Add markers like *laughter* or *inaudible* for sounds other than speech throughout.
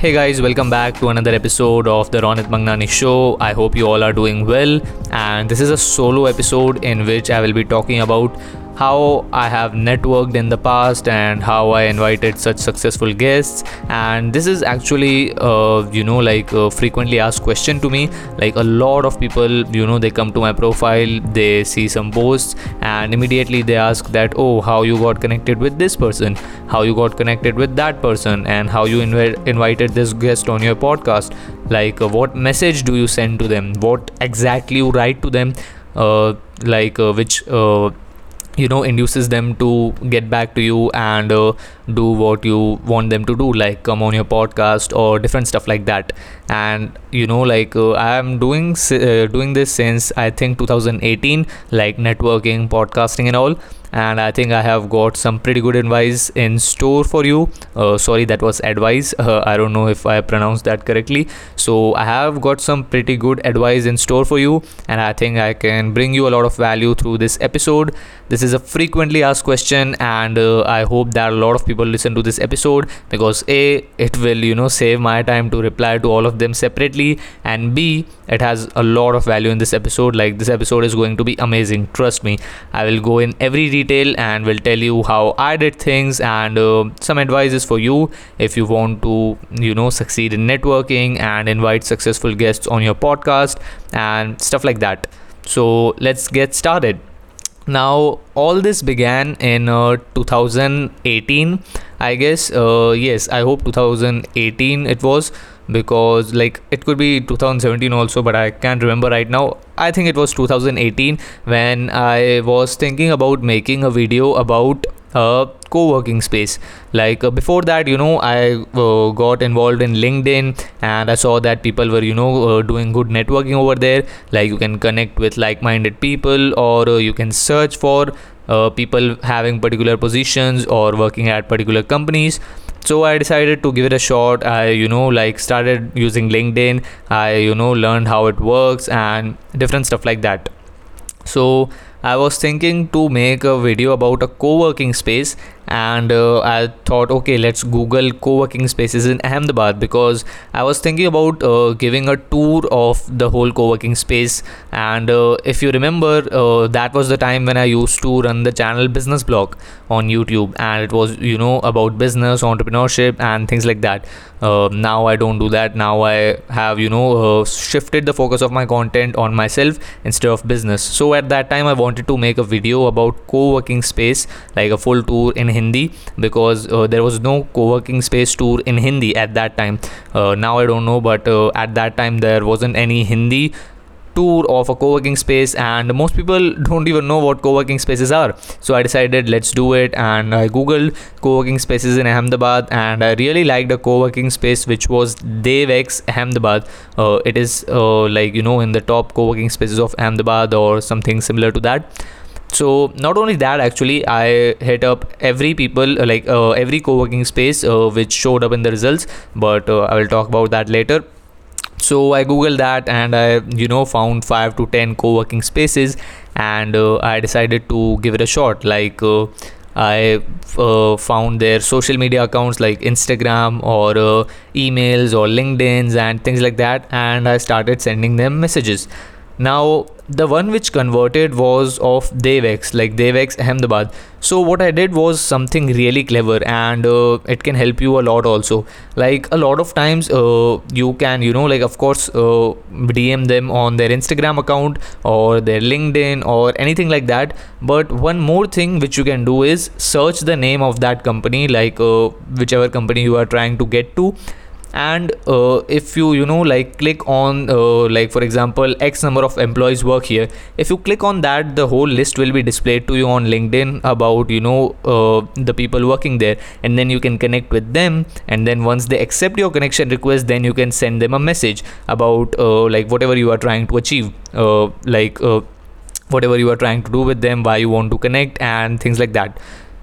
Hey guys, welcome back to another episode of the Ronit Mangnani Show. I hope you all are doing well. And this is a solo episode in which I will be talking about how I have networked in the past and how I invited such successful guests. And this is actually, uh, you know, like a frequently asked question to me. Like a lot of people, you know, they come to my profile, they see some posts, and immediately they ask that, oh, how you got connected with this person, how you got connected with that person, and how you inv- invited this guest on your podcast. Like, uh, what message do you send to them? What exactly you write to them? Uh, like, uh, which uh, you know induces them to get back to you and uh, do what you want them to do like come on your podcast or different stuff like that. And you know like uh, i am doing uh, doing this since i think 2018 like networking podcasting and all and I think I have got some pretty good advice in store for you. Uh, sorry, that was advice. Uh, I don't know if I pronounced that correctly. So, I have got some pretty good advice in store for you, and I think I can bring you a lot of value through this episode. This is a frequently asked question, and uh, I hope that a lot of people listen to this episode because A, it will, you know, save my time to reply to all of them separately, and B, it has a lot of value in this episode. Like, this episode is going to be amazing. Trust me, I will go in every detail and will tell you how I did things and uh, some advices for you if you want to you know succeed in networking and invite successful guests on your podcast and stuff like that. So let's get started. Now all this began in uh, 2018 I guess uh, yes I hope 2018 it was because like it could be 2017 also but i can't remember right now. I think it was 2018 when i was thinking about making a video about a co-working space. Like uh, before that you know i uh, got involved in linkedin and i saw that people were you know uh, doing good networking over there. Like you can connect with like-minded people or uh, you can search for uh, people having particular positions or working at particular companies so i decided to give it a shot. I you know like started using linkedin. I you know learned how it works and different stuff like that. So I was thinking to make a video about a co-working space and uh, I thought okay let's google co-working spaces in Ahmedabad because I was thinking about uh, giving a tour of the whole co-working space. And uh, if you remember uh, that was the time when I used to run the channel business blog on YouTube. And it was you know about business entrepreneurship and things like that. Uh, now I don't do that. Now I have you know uh, shifted the focus of my content on myself instead of business. So at that time I wanted wanted to make a video about co-working space like a full tour in hindi because uh, there was no co-working space tour in hindi at that time. Uh, now i don't know but uh, at that time there wasn't any hindi tour of a co-working space and most people don't even know what co-working spaces are. So i decided let's do it and i googled co-working spaces in ahmedabad and i really liked a co-working space which was devx ahmedabad. Uh, it is uh, like you know in the top co-working spaces of ahmedabad or something similar to that so not only that actually i hit up every people uh, like uh, every co-working space uh, which showed up in the results but uh, i will talk about that later. So i googled that and i you know found 5 to 10 co-working spaces and uh, i decided to give it a shot. Like uh, i uh, found their social media accounts like instagram or uh, emails or linkedins and things like that and i started sending them messages now the one which converted was of Devx, like Devx Ahmedabad. So what I did was something really clever, and uh, it can help you a lot also. Like a lot of times, uh, you can you know like of course uh, DM them on their Instagram account or their LinkedIn or anything like that. But one more thing which you can do is search the name of that company, like uh, whichever company you are trying to get to and uh, if you you know like click on uh, like for example x number of employees work here if you click on that the whole list will be displayed to you on linkedin about you know uh, the people working there. And then you can connect with them. And then once they accept your connection request then you can send them a message about uh, like whatever you are trying to achieve. Uh, like uh, whatever you are trying to do with them why you want to connect and things like that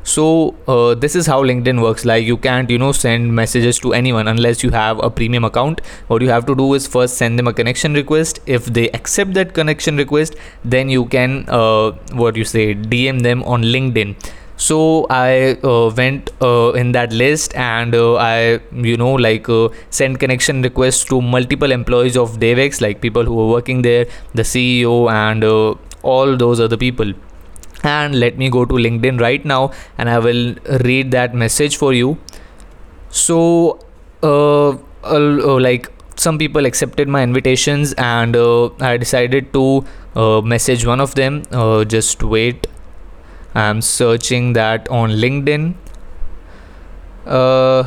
so uh, this is how linkedin works. Like you can't you know send messages to anyone unless you have a premium account. What you have to do is first send them a connection request. If they accept that connection request then you can uh, what you say dm them on linkedin. So i uh, went uh, in that list and uh, i you know like uh, sent connection requests to multiple employees of devx like people who were working there the ceo and uh, all those other people and let me go to linkedin right now and i will read that message for you. So uh, uh, like some people accepted my invitations and uh, i decided to uh, message one of them. Uh, just wait. I'm searching that on linkedin. Uh,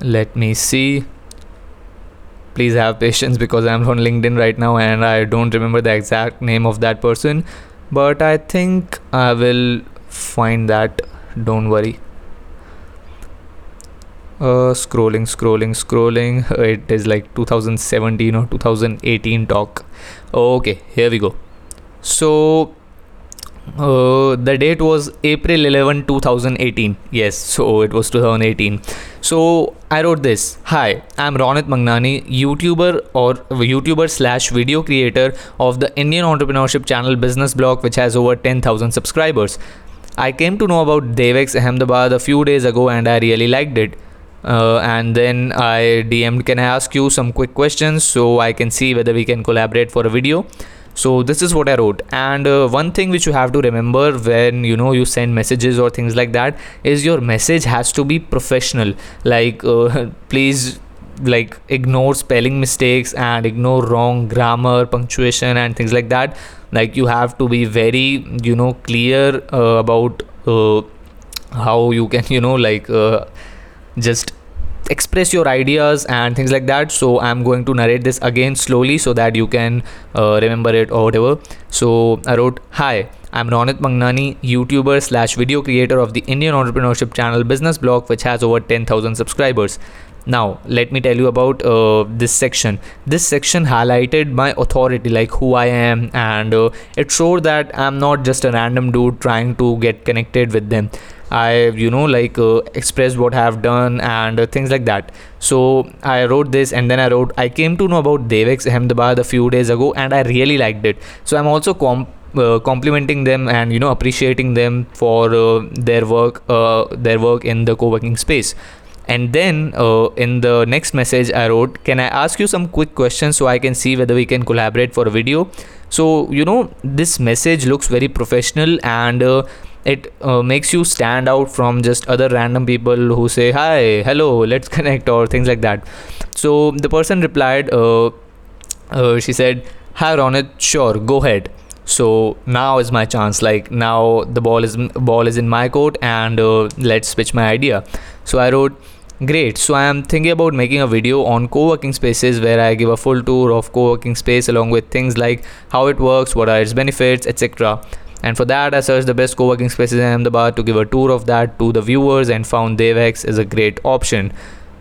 let me see please have patience because i'm on linkedin right now and i don't remember the exact name of that person. But i think i will find that. Don't worry. Uh, scrolling scrolling scrolling. It is like 2017 or 2018 talk. Okay here we go. So uh, the date was April 11, 2018. Yes, so it was 2018. So I wrote this Hi, I'm Ronit Mangnani, YouTuber or YouTuber slash video creator of the Indian entrepreneurship channel Business Blog, which has over 10,000 subscribers. I came to know about Devex Ahmedabad a few days ago and I really liked it. Uh, and then I DM'd, Can I ask you some quick questions so I can see whether we can collaborate for a video? So this is what i wrote. And uh, one thing which you have to remember when you know you send messages or things like that is your message has to be professional. Like uh, *laughs* please like ignore spelling mistakes and ignore wrong grammar punctuation and things like that. Like you have to be very you know clear uh, about uh, how you can *laughs* you know like uh, just express your ideas and things like that. So i'm going to narrate this again slowly so that you can uh, remember it or whatever. So i wrote hi i'm ronit mangnani youtuber slash video creator of the indian entrepreneurship channel business blog which has over 10000 subscribers. Now let me tell you about uh, this section. This section highlighted my authority like who i am and uh, it showed that i'm not just a random dude trying to get connected with them I you know like uh, expressed what I have done and uh, things like that. So I wrote this and then I wrote I came to know about devex Ahmedabad a few days ago and I really liked it. So I'm also comp- uh, complimenting them and you know appreciating them for uh, their work uh, their work in the co-working space and then uh, in the next message i wrote can i ask you some quick questions so i can see whether we can collaborate for a video so you know this message looks very professional and uh, it uh, makes you stand out from just other random people who say hi hello let's *laughs* connect or things like that. So the person replied uh, uh, she said hi ronit sure go ahead. So now is my chance. Like now the ball is ball is in my court and uh, let's pitch my idea. So i wrote great. So i am thinking about making a video on co-working spaces where i give a full tour of co-working space along with things like how it works what are its benefits etc and for that, I searched the best co-working spaces in Ahmedabad to give a tour of that to the viewers and found Devx is a great option.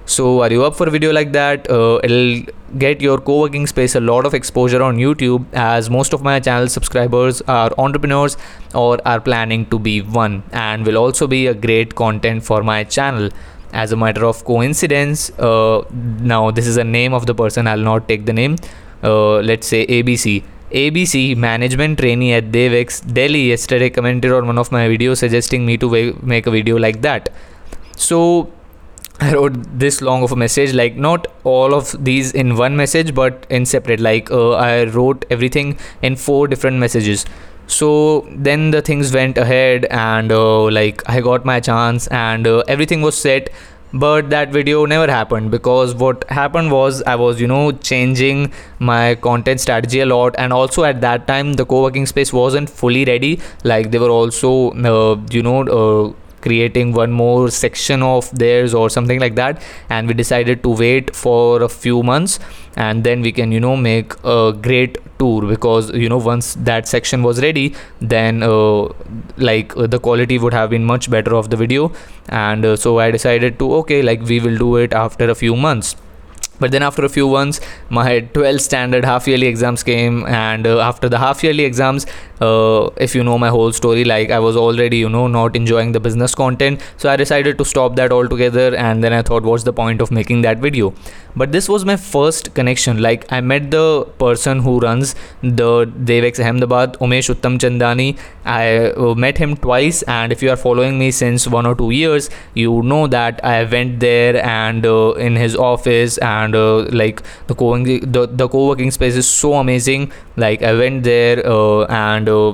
So are you up for a video like that? Uh, it'll get your co-working space a lot of exposure on YouTube as most of my channel subscribers are entrepreneurs or are planning to be one and will also be a great content for my channel. As a matter of coincidence, uh, now this is a name of the person, I'll not take the name. Uh, let's say ABC ABC management trainee at Devex Delhi yesterday commented on one of my videos suggesting me to make a video like that. So I wrote this long of a message, like not all of these in one message, but in separate. Like uh, I wrote everything in four different messages. So then the things went ahead, and uh, like I got my chance, and uh, everything was set but that video never happened because what happened was i was you know changing my content strategy a lot. And also at that time the co-working space wasn't fully ready. Like they were also uh, you know uh, creating one more section of theirs or something like that. And we decided to wait for a few months and then we can you know make a great tour. Because you know once that section was ready then uh, like uh, the quality would have been much better of the video. And uh, so i decided to okay like we will do it after a few months but then after a few months my 12th standard half yearly exams came and uh, after the half yearly exams uh, if you know my whole story like i was already you know not enjoying the business content. So i decided to stop that altogether and then i thought what's the point of making that video? But this was my first connection. Like i met the person who runs the devex ahmedabad umesh uttamchandani. I uh, met him twice and if you are following me since one or two years you know that i went there and uh, in his office and uh, like the co-working the, the co-working space is so amazing. Like i went there uh, and uh,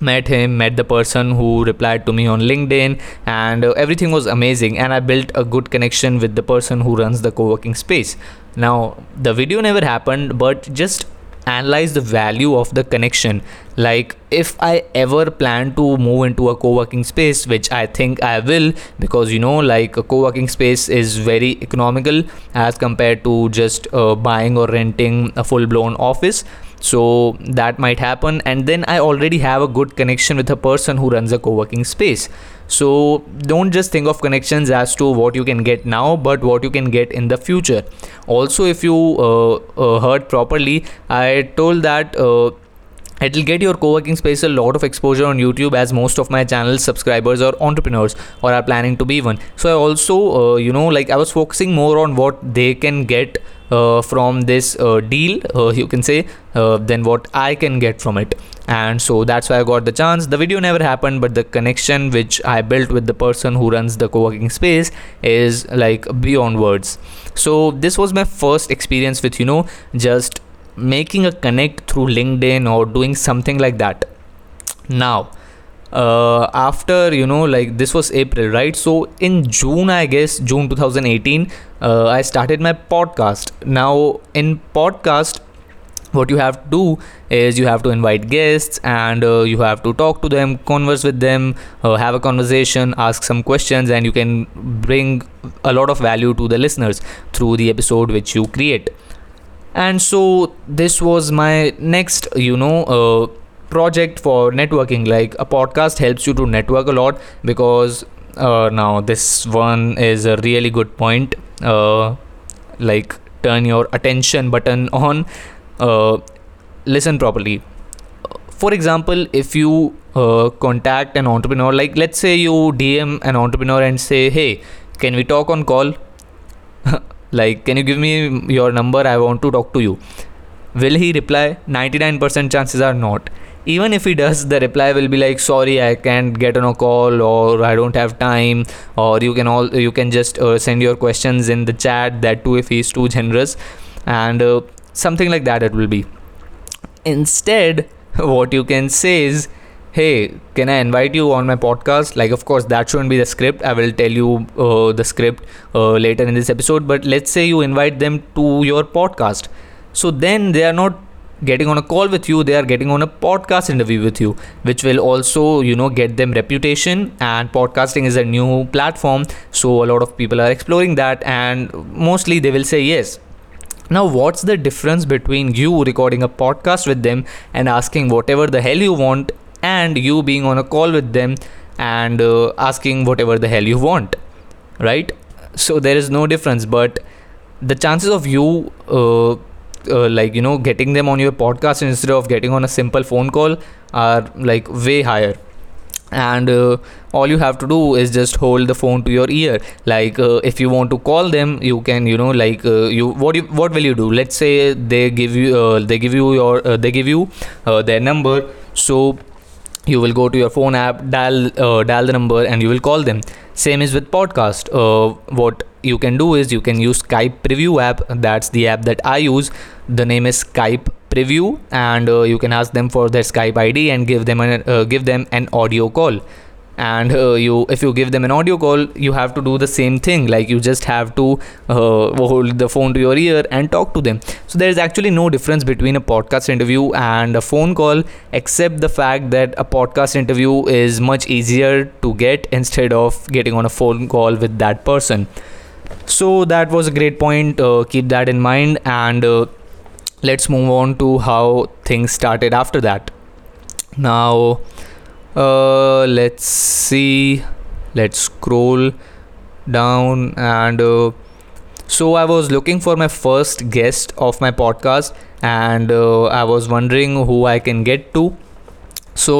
met him met the person who replied to me on linkedin and uh, everything was amazing and i built a good connection with the person who runs the co-working space. Now the video never happened but just analyze the value of the connection. Like if i ever plan to move into a co-working space which i think i will because you know like a co-working space is very economical as compared to just uh, buying or renting a full blown office. So that might happen. And then i already have a good connection with a person who runs a co-working space so don't just think of connections as to what you can get now but what you can get in the future. Also if you uh, uh, heard properly i told that uh, it will get your co-working space a lot of exposure on youtube as most of my channel subscribers are entrepreneurs or are planning to be one. So i also uh, you know like i was focusing more on what they can get from this uh, deal uh, you can say uh, than what i can get from it. And so that's why i got the chance. The video never happened but the connection which i built with the person who runs the co-working space is like beyond words. So this was my first experience with you know just making a connect through linkedin or doing something like that. Now uh, after you know like this was april right? So in june i guess june 2018 uh, i started my podcast. Now in podcast what you have to do is you have to invite guests and uh, you have to talk to them converse with them uh, have a conversation ask some questions and you can bring a lot of value to the listeners through the episode which you create. And so this was my next you know uh, project for networking like a podcast helps you to network a lot because uh, now this one is a really good point uh, like turn your attention button on uh, listen properly. For example if you uh, contact an entrepreneur like let's say you dm an entrepreneur and say hey can we talk on call? *laughs* Like can you give me your number? I want to talk to you. Will he reply? 99% chances are not even if he does the reply will be like sorry i can't get on a call or i don't have time or you can all you can just uh, send your questions in the chat that too if he's too generous. And uh, something like that it will be. Instead *laughs* what you can say is hey can i invite you on my podcast? Like of course that shouldn't be the script. I will tell you uh, the script uh, later in this episode. But let's say you invite them to your podcast. So then they are not getting on a call with you they are getting on a podcast interview with you which will also you know get them reputation. And podcasting is a new platform so a lot of people are exploring that and mostly they will say yes. Now what's the difference between you recording a podcast with them and asking whatever the hell you want and you being on a call with them and uh, asking whatever the hell you want right? So there is no difference but the chances of you uh, uh, like you know getting them on your podcast instead of getting on a simple phone call are like way higher. And uh, all you have to do is just hold the phone to your ear. Like uh, if you want to call them you can you know like uh, you what you what will you do? Let's say they give you uh, they give you your uh, they give you their number. So you will go to your phone app dial dial the number and you will call them. Same is with podcast. What you can do is you can use Skype Preview app. That's the app that I use. The name is Skype Preview, and uh, you can ask them for their Skype ID and give them an uh, give them an audio call and uh, you if you give them an audio call you have to do the same thing like you just have to uh, hold the phone to your ear and talk to them so there is actually no difference between a podcast interview and a phone call except the fact that a podcast interview is much easier to get instead of getting on a phone call with that person so that was a great point uh, keep that in mind and uh, let's move on to how things started after that now uh, let's see let's scroll down and uh, So I was looking for my first guest of my podcast, and uh, I was wondering who I can get to. So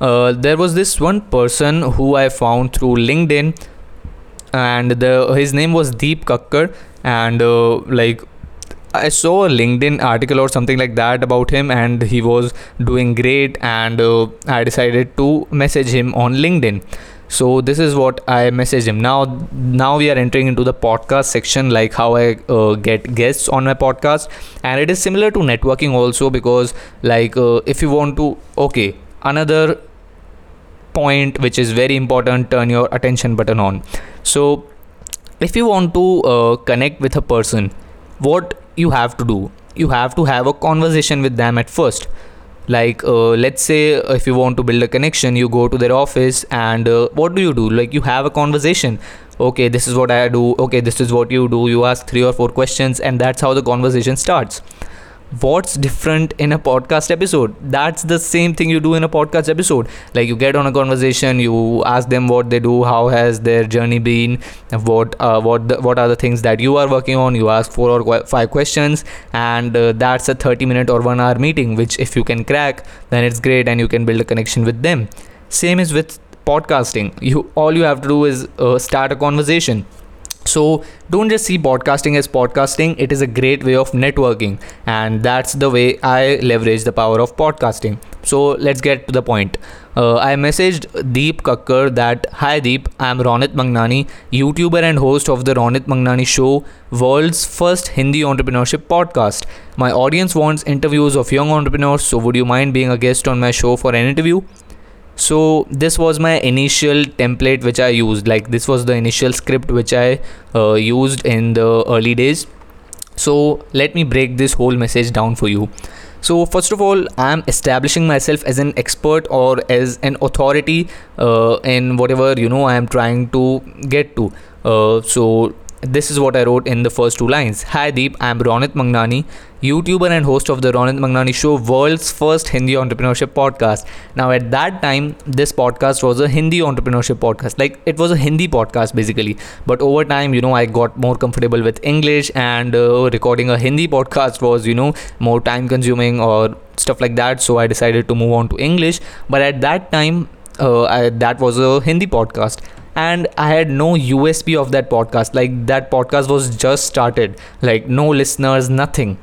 uh, there was this one person who I found through LinkedIn, and the his name was Deep Kakkar, and uh, like I saw a LinkedIn article or something like that about him, and he was doing great. And uh, I decided to message him on LinkedIn. So this is what I messaged him. Now, now we are entering into the podcast section, like how I uh, get guests on my podcast, and it is similar to networking also because, like, uh, if you want to, okay, another point which is very important, turn your attention button on. So, if you want to uh, connect with a person, what you have to do? You have to have a conversation with them at first. Like uh, let's say if you want to build a connection you go to their office and uh, what do you do? Like you have a conversation. Okay this is what i do. Okay this is what you do. You ask three or four questions and that's how the conversation starts what's different in a podcast episode? That's the same thing you do in a podcast episode. Like you get on a conversation you ask them what they do how has their journey been what uh, what the, what are the things that you are working on you ask four or five questions and uh, that's a 30 minute or 1 hour meeting which if you can crack then it's great and you can build a connection with them. Same is with podcasting. You all you have to do is uh, start a conversation so don't just see podcasting as podcasting. It is a great way of networking. And that's the way i leverage the power of podcasting. So let's get to the point. Uh, i messaged deep kakkar that hi deep i'm ronit mangnani youtuber and host of the ronit mangnani show world's first hindi entrepreneurship podcast. My audience wants interviews of young entrepreneurs so would you mind being a guest on my show for an interview so this was my initial template which i used. Like this was the initial script which i uh, used in the early days. So let me break this whole message down for you. So first of all i am establishing myself as an expert or as an authority uh, in whatever you know i am trying to get to. Uh, so this is what I wrote in the first two lines. Hi Deep, I'm Ronit Mangnani, YouTuber and host of the Ronit Mangnani Show, world's first Hindi entrepreneurship podcast. Now, at that time, this podcast was a Hindi entrepreneurship podcast. Like, it was a Hindi podcast basically. But over time, you know, I got more comfortable with English, and uh, recording a Hindi podcast was, you know, more time consuming or stuff like that. So I decided to move on to English. But at that time, uh, I, that was a Hindi podcast and I had no USP of that podcast. Like that podcast was just started, like no listeners, nothing.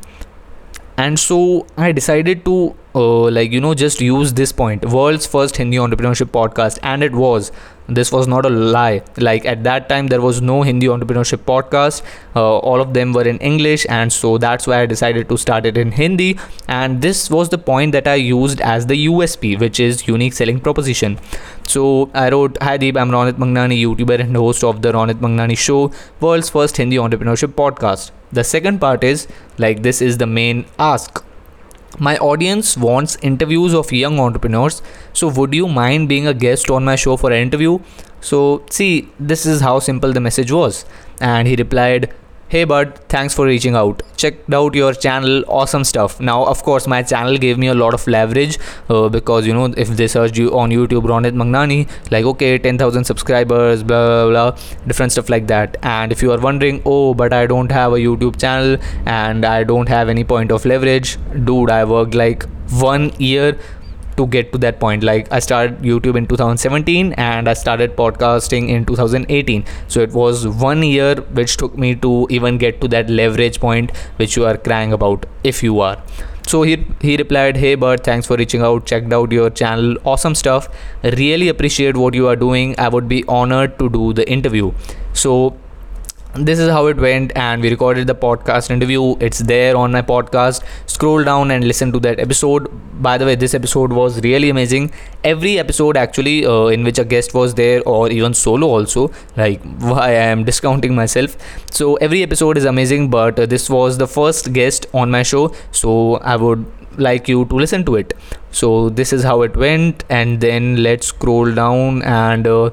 And so I decided to uh, like you know just use this point. World's first hindi entrepreneurship podcast. And it was this was not a lie. Like at that time there was no hindi entrepreneurship podcast. Uh, all of them were in english. And so that's why i decided to start it in hindi. And this was the point that i used as the usp which is unique selling proposition. So i wrote hi deep. I'm ronit mangnani youtuber and host of the ronit mangnani show world's first hindi entrepreneurship podcast. The second part is like this is the main ask my audience wants interviews of young entrepreneurs. So, would you mind being a guest on my show for an interview? So, see, this is how simple the message was. And he replied, Hey bud, thanks for reaching out. Checked out your channel, awesome stuff. Now, of course, my channel gave me a lot of leverage uh, because you know if they search you on YouTube, Ronit Mangnani, like okay, 10,000 subscribers, blah, blah blah, different stuff like that. And if you are wondering, oh, but I don't have a YouTube channel and I don't have any point of leverage, dude, I worked like one year to get to that point. Like i started youtube in 2017 and i started podcasting in 2018 so it was one year which took me to even get to that leverage point which you are crying about if you are. So he he replied hey bud thanks for reaching out. Checked out your channel. Awesome stuff. Really appreciate what you are doing. I would be honored to do the interview. So this is how it went and we recorded the podcast interview. It's there on my podcast. Scroll down and listen to that episode. By the way this episode was really amazing. Every episode actually uh, in which a guest was there or even solo also like *laughs* why i am discounting myself. So every episode is amazing but uh, this was the first guest on my show so i would like you to listen to it. So this is how it went and then let's scroll down and uh,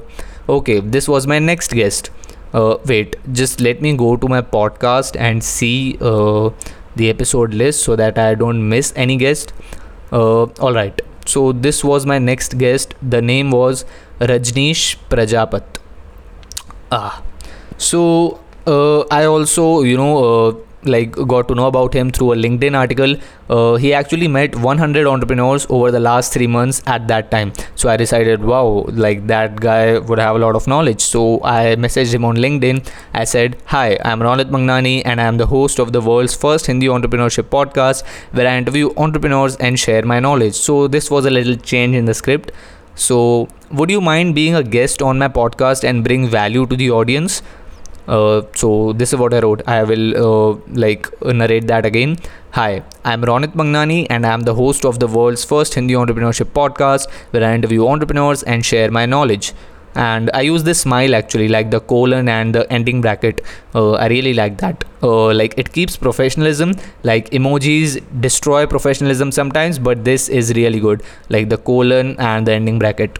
okay this was my next guest uh, wait just let me go to my podcast and see uh, the episode list so that i don't miss any guest. Uh, all right. So this was my next guest. The name was rajneesh prajapat. Ah. So uh, I also, you know, uh, like got to know about him through a linkedin article. Uh, he actually met 100 entrepreneurs over the last three months at that time. So i decided wow like that guy would have a lot of knowledge. So i messaged him on linkedin. I said hi i'm ronit mangnani and i'm the host of the world's first hindi entrepreneurship podcast where i interview entrepreneurs and share my knowledge. So this was a little change in the script. So would you mind being a guest on my podcast and bring value to the audience uh, so this is what I wrote. I will uh, like narrate that again. Hi, I'm Ronit Mangnani and I'm the host of the world's first Hindi entrepreneurship podcast where I interview entrepreneurs and share my knowledge. And I use this smile actually, like the colon and the ending bracket. Uh, I really like that. Uh, like it keeps professionalism. Like emojis destroy professionalism sometimes, but this is really good. Like the colon and the ending bracket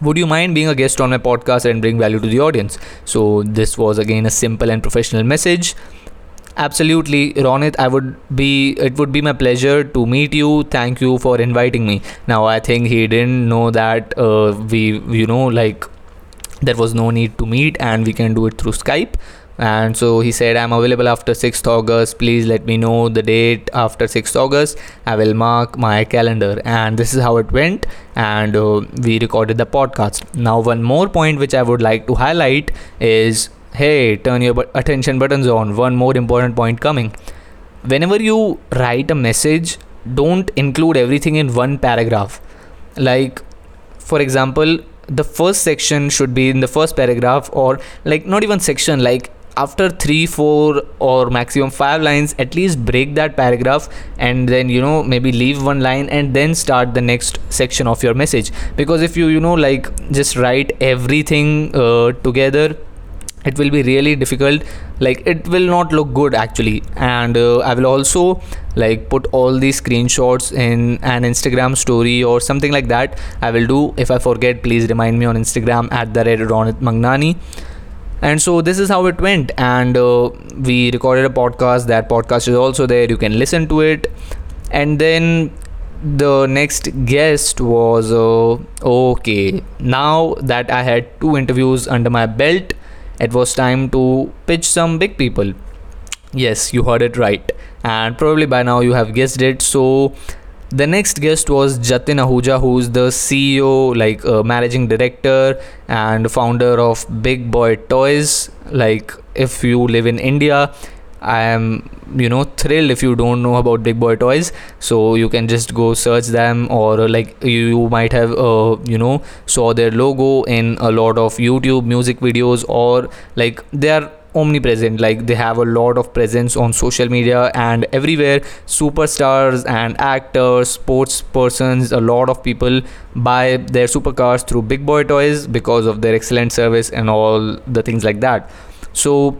would you mind being a guest on my podcast and bring value to the audience? So this was again a simple and professional message. Absolutely ronit i would be it would be my pleasure to meet you. Thank you for inviting me. Now i think he didn't know that uh, we you know like there was no need to meet and we can do it through skype and so he said i'm available after 6th august. Please let me know the date after 6th august. I will mark my calendar. And this is how it went. And uh, we recorded the podcast. Now one more point which i would like to highlight is hey turn your attention buttons on. One more important point coming. Whenever you write a message don't include everything in one paragraph. Like for example the first section should be in the first paragraph or like not even section like after three four or maximum five lines at least break that paragraph and then you know maybe leave one line and then start the next section of your message. Because if you you know like just write everything uh, together it will be really difficult. Like it will not look good actually. And uh, i will also like put all these screenshots in an instagram story or something like that. I will do. If i forget please remind me on instagram at the red ronit mangnani and so this is how it went. And uh, we recorded a podcast. That podcast is also there. You can listen to it. And then the next guest was uh, okay. Now that i had two interviews under my belt it was time to pitch some big people. Yes you heard it right. And probably by now you have guessed it. So the next guest was Jatin Ahuja, who's the CEO, like uh, managing director and founder of Big Boy Toys. Like, if you live in India, I am, you know, thrilled if you don't know about Big Boy Toys. So you can just go search them, or like you might have, uh, you know, saw their logo in a lot of YouTube music videos, or like they are omnipresent like they have a lot of presence on social media and everywhere superstars and actors sports persons a lot of people buy their supercars through big boy toys because of their excellent service and all the things like that so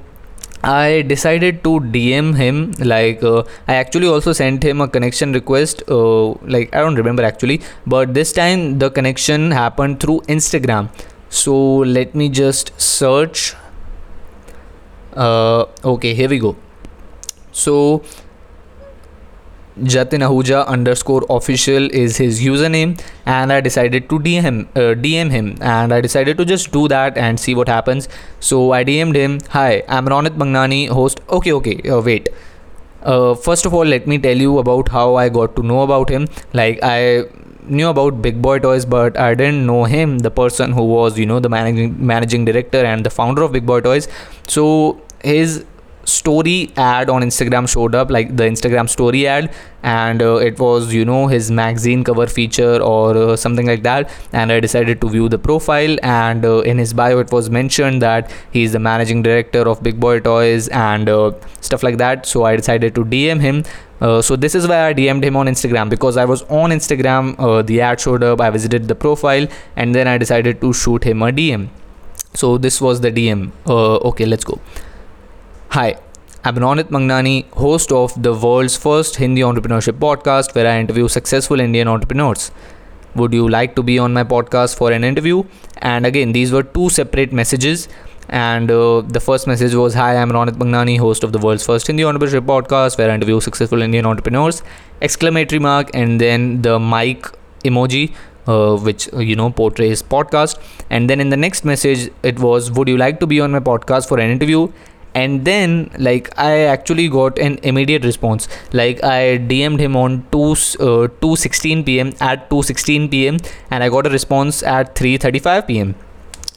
I decided to DM him. Like, uh, I actually also sent him a connection request. Uh, like, I don't remember actually, but this time the connection happened through Instagram. So, let me just search uh, okay here we go so Jatin Ahuja underscore official is his username, and I decided to DM uh, DM him, and I decided to just do that and see what happens. So I DM'd him, "Hi, I'm Ronit Mangnani, host." Okay, okay, uh, wait. Uh, first of all, let me tell you about how I got to know about him. Like I knew about Big Boy Toys, but I didn't know him, the person who was, you know, the managing managing director and the founder of Big Boy Toys. So his story ad on Instagram showed up, like the Instagram story ad, and uh, it was you know his magazine cover feature or uh, something like that. And I decided to view the profile, and uh, in his bio it was mentioned that he's the managing director of Big Boy Toys and uh, stuff like that. So I decided to DM him. Uh, so this is why I DM'd him on Instagram because I was on Instagram. Uh, the ad showed up. I visited the profile, and then I decided to shoot him a DM. So this was the DM. okay, let's go. Hi, I'm Ronit Mangnani, host of the world's first Hindi entrepreneurship podcast where I interview successful Indian entrepreneurs. Would you like to be on my podcast for an interview? And again, these were two separate messages. And uh, the first message was Hi, I'm Ronit Mangnani, host of the world's first Hindi entrepreneurship podcast where I interview successful Indian entrepreneurs. Exclamatory mark, and then the mic emoji. Uh, which uh, you know portrays podcast and then in the next message it was would you like to be on my podcast for an interview and then like i actually got an immediate response. Like i dm'd him on 2 uh, 2:16 pm at 2:16 pm and i got a response at 3:35 pm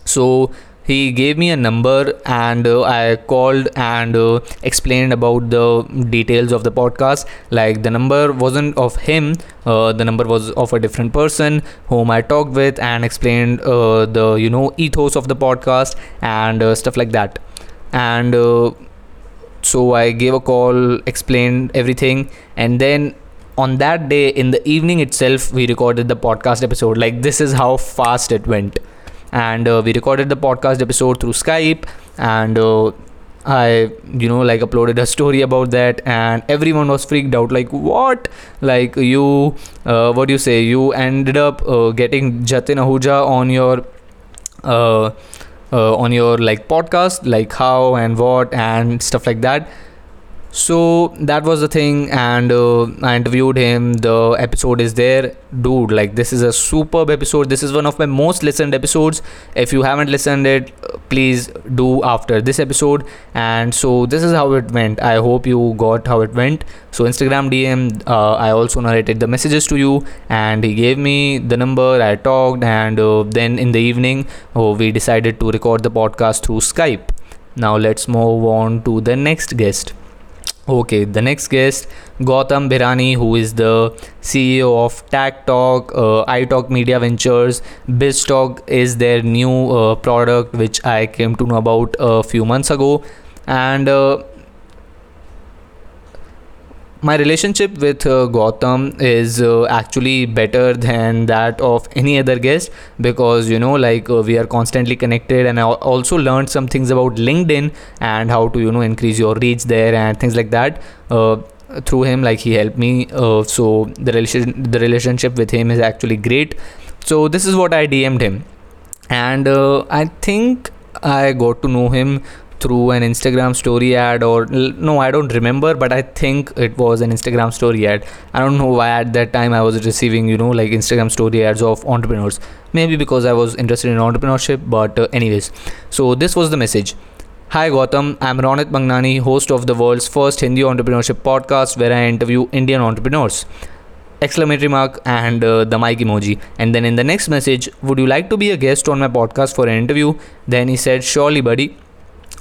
so he gave me a number and uh, i called and uh, explained about the details of the podcast. Like the number wasn't of him uh, the number was of a different person whom i talked with and explained uh, the you know ethos of the podcast and uh, stuff like that and uh, so i gave a call explained everything. And then on that day in the evening itself we recorded the podcast episode. Like this is how fast it went. And uh, we recorded the podcast episode through Skype. And uh, I you know like uploaded a story about that. And everyone was freaked out. Like what? Like you uh, what do you say? You ended up uh, getting Jatin Ahuja on your uh, uh, on your like podcast like how and what and stuff like that so that was the thing and uh, i interviewed him. The episode is there. Dude like this is a superb episode. This is one of my most listened episodes. If you haven't listened it please do after this episode. And so this is how it went. I hope you got how it went. So instagram dm uh, i also narrated the messages to you. And he gave me the number. I talked. And uh, then in the evening oh, we decided to record the podcast through skype. Now let's move on to the next guest Okay, the next guest, Gautam Bhirani, who is the CEO of Tag Talk, uh, iTalk Media Ventures. BizTalk is their new uh, product, which I came to know about a few months ago. And uh, my relationship with uh, Gautam is uh, actually better than that of any other guest because you know like uh, we are constantly connected and I also learned some things about LinkedIn and how to you know increase your reach there and things like that uh, through him like he helped me uh, so the relation the relationship with him is actually great. So this is what I DM'd him and uh, I think I got to know him through an Instagram story ad or no I don't remember but I think it was an Instagram story ad. I don't know why at that time I was receiving you know like Instagram story ads of entrepreneurs. Maybe because I was interested in entrepreneurship but uh, anyways. So this was the message. Hi Gautam, I'm Ronit Mangnani, host of the world's first Hindi entrepreneurship podcast where I interview Indian entrepreneurs. Exclamatory mark and uh, the mic emoji. And then in the next message would you like to be a guest on my podcast for an interview? Then he said surely buddy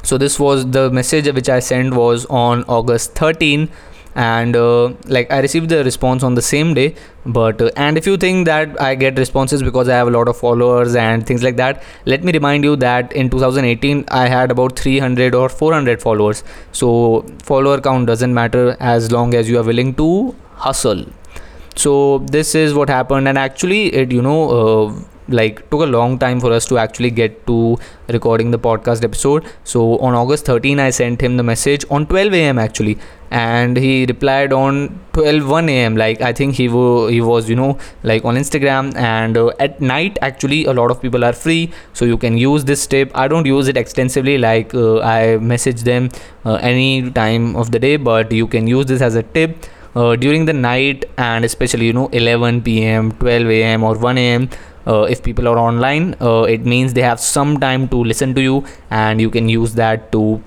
so this was the message which i sent was on august 13 and uh, like i received the response on the same day but uh, and if you think that i get responses because i have a lot of followers and things like that let me remind you that in 2018 i had about 300 or 400 followers. So follower count doesn't matter as long as you are willing to hustle. So this is what happened and actually it you know uh, like took a long time for us to actually get to recording the podcast episode. So on august 13 i sent him the message on 12 am actually. And he replied on 12 1 am like i think he, he was you know like on instagram. And uh, at night actually a lot of people are free. So you can use this tip. I don't use it extensively. Like uh, i message them uh, any time of the day. But you can use this as a tip uh, during the night. And especially you know 11 pm 12 am or 1 am uh, if people are online uh, it means they have some time to listen to you and you can use that to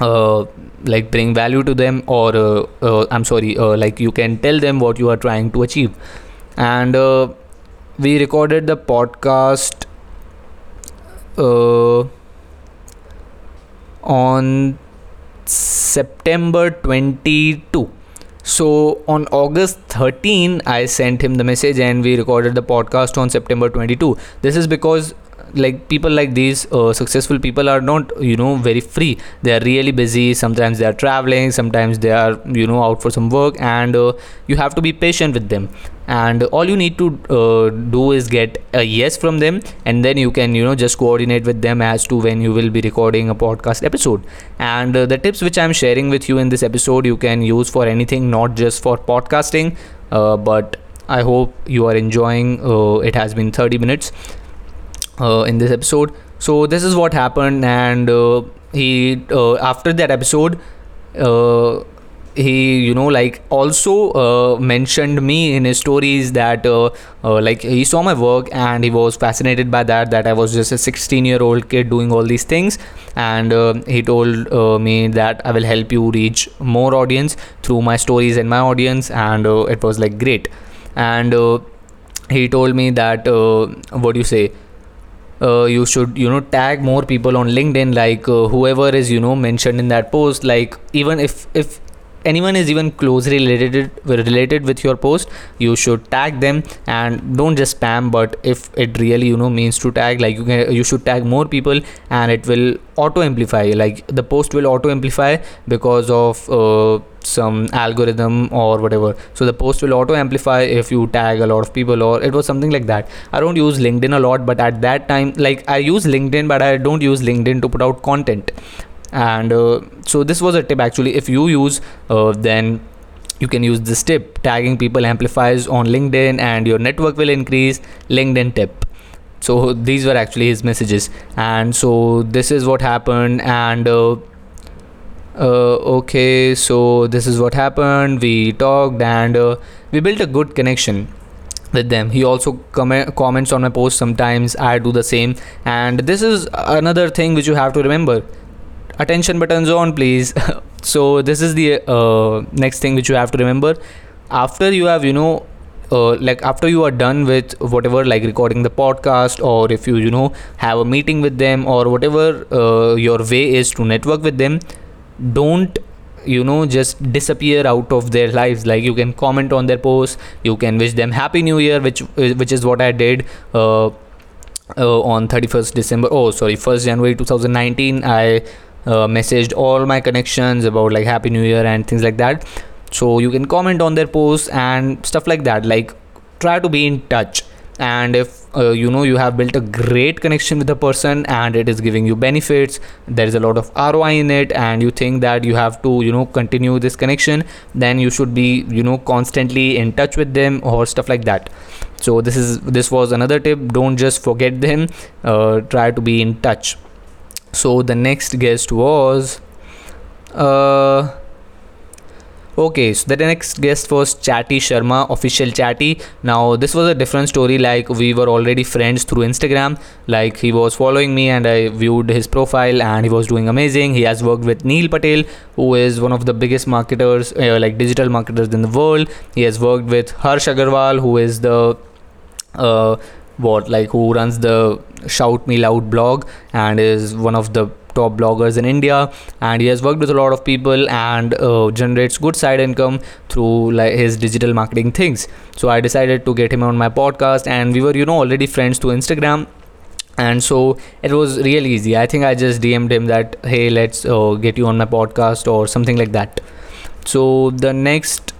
uh, like bring value to them or uh, uh, i'm sorry uh, like you can tell them what you are trying to achieve. And we recorded the podcast on september 22 so on August 13, I sent him the message and we recorded the podcast on September 22. This is because like people like these uh, successful people are not you know very free. They are really busy. Sometimes they are traveling. Sometimes they are you know out for some work and uh, you have to be patient with them. And all you need to uh, do is get a yes from them and then you can you know just coordinate with them as to when you will be recording a podcast episode. And uh, the tips which i'm sharing with you in this episode you can use for anything not just for podcasting uh, but i hope you are enjoying uh, it has been 30 minutes uh, in this episode. So this is what happened and uh, he uh, after that episode uh, he you know like also uh, mentioned me in his stories that uh, like he saw my work and he was fascinated by that that i was just a 16 year old kid doing all these things. And he told me that i will help you reach more audience through my stories and my audience. And it was like great. And he told me that what do you say uh, you should you know tag more people on linkedin like uh, whoever is you know mentioned in that post like even if if anyone is even closely related related with your post you should tag them and don't just spam but if it really you know means to tag like you can you should tag more people and it will auto amplify like the post will auto amplify because of uh, some algorithm or whatever. So the post will auto amplify if you tag a lot of people or it was something like that. I don't use linkedin a lot but at that time like i use linkedin but i don't use linkedin to put out content and uh, so this was a tip actually. If you use uh, then you can use this tip tagging people amplifies on linkedin and your network will increase. Linkedin tip. So these were actually his messages. And so this is what happened. And uh, uh, okay so this is what happened. We talked and uh, we built a good connection with them. He also com- comments on my post sometimes. I do the same. And this is another thing which you have to remember attention buttons on please. *laughs* So this is the uh, next thing which you have to remember. After you have you know uh, like after you are done with whatever like recording the podcast or if you you know have a meeting with them or whatever uh, your way is to network with them don't you know just disappear out of their lives. Like you can comment on their posts. You can wish them happy new year which which is what i did uh, uh, on 31st december. Oh sorry 1st january 2019 i uh, messaged all my connections about like happy new year and things like that. So you can comment on their posts and stuff like that. Like try to be in touch. And if uh, you know you have built a great connection with a person and it is giving you benefits there is a lot of roi in it and you think that you have to you know continue this connection then you should be you know constantly in touch with them or stuff like that. So this is this was another tip. Don't just forget them. Uh, try to be in touch so the next guest was uh okay so the next guest was chatty sharma official chatty. Now this was a different story like we were already friends through instagram. Like he was following me and i viewed his profile and he was doing amazing. He has worked with neil patel who is one of the biggest marketers uh, like digital marketers in the world. He has worked with harsh agrawal who is the uh, what like who runs the shout me loud blog and is one of the top bloggers in india. And he has worked with a lot of people and uh, generates good side income through like his digital marketing things. So i decided to get him on my podcast and we were you know already friends through instagram. And so it was really easy. I think i just dm'd him that hey let's uh, get you on my podcast or something like that. So the next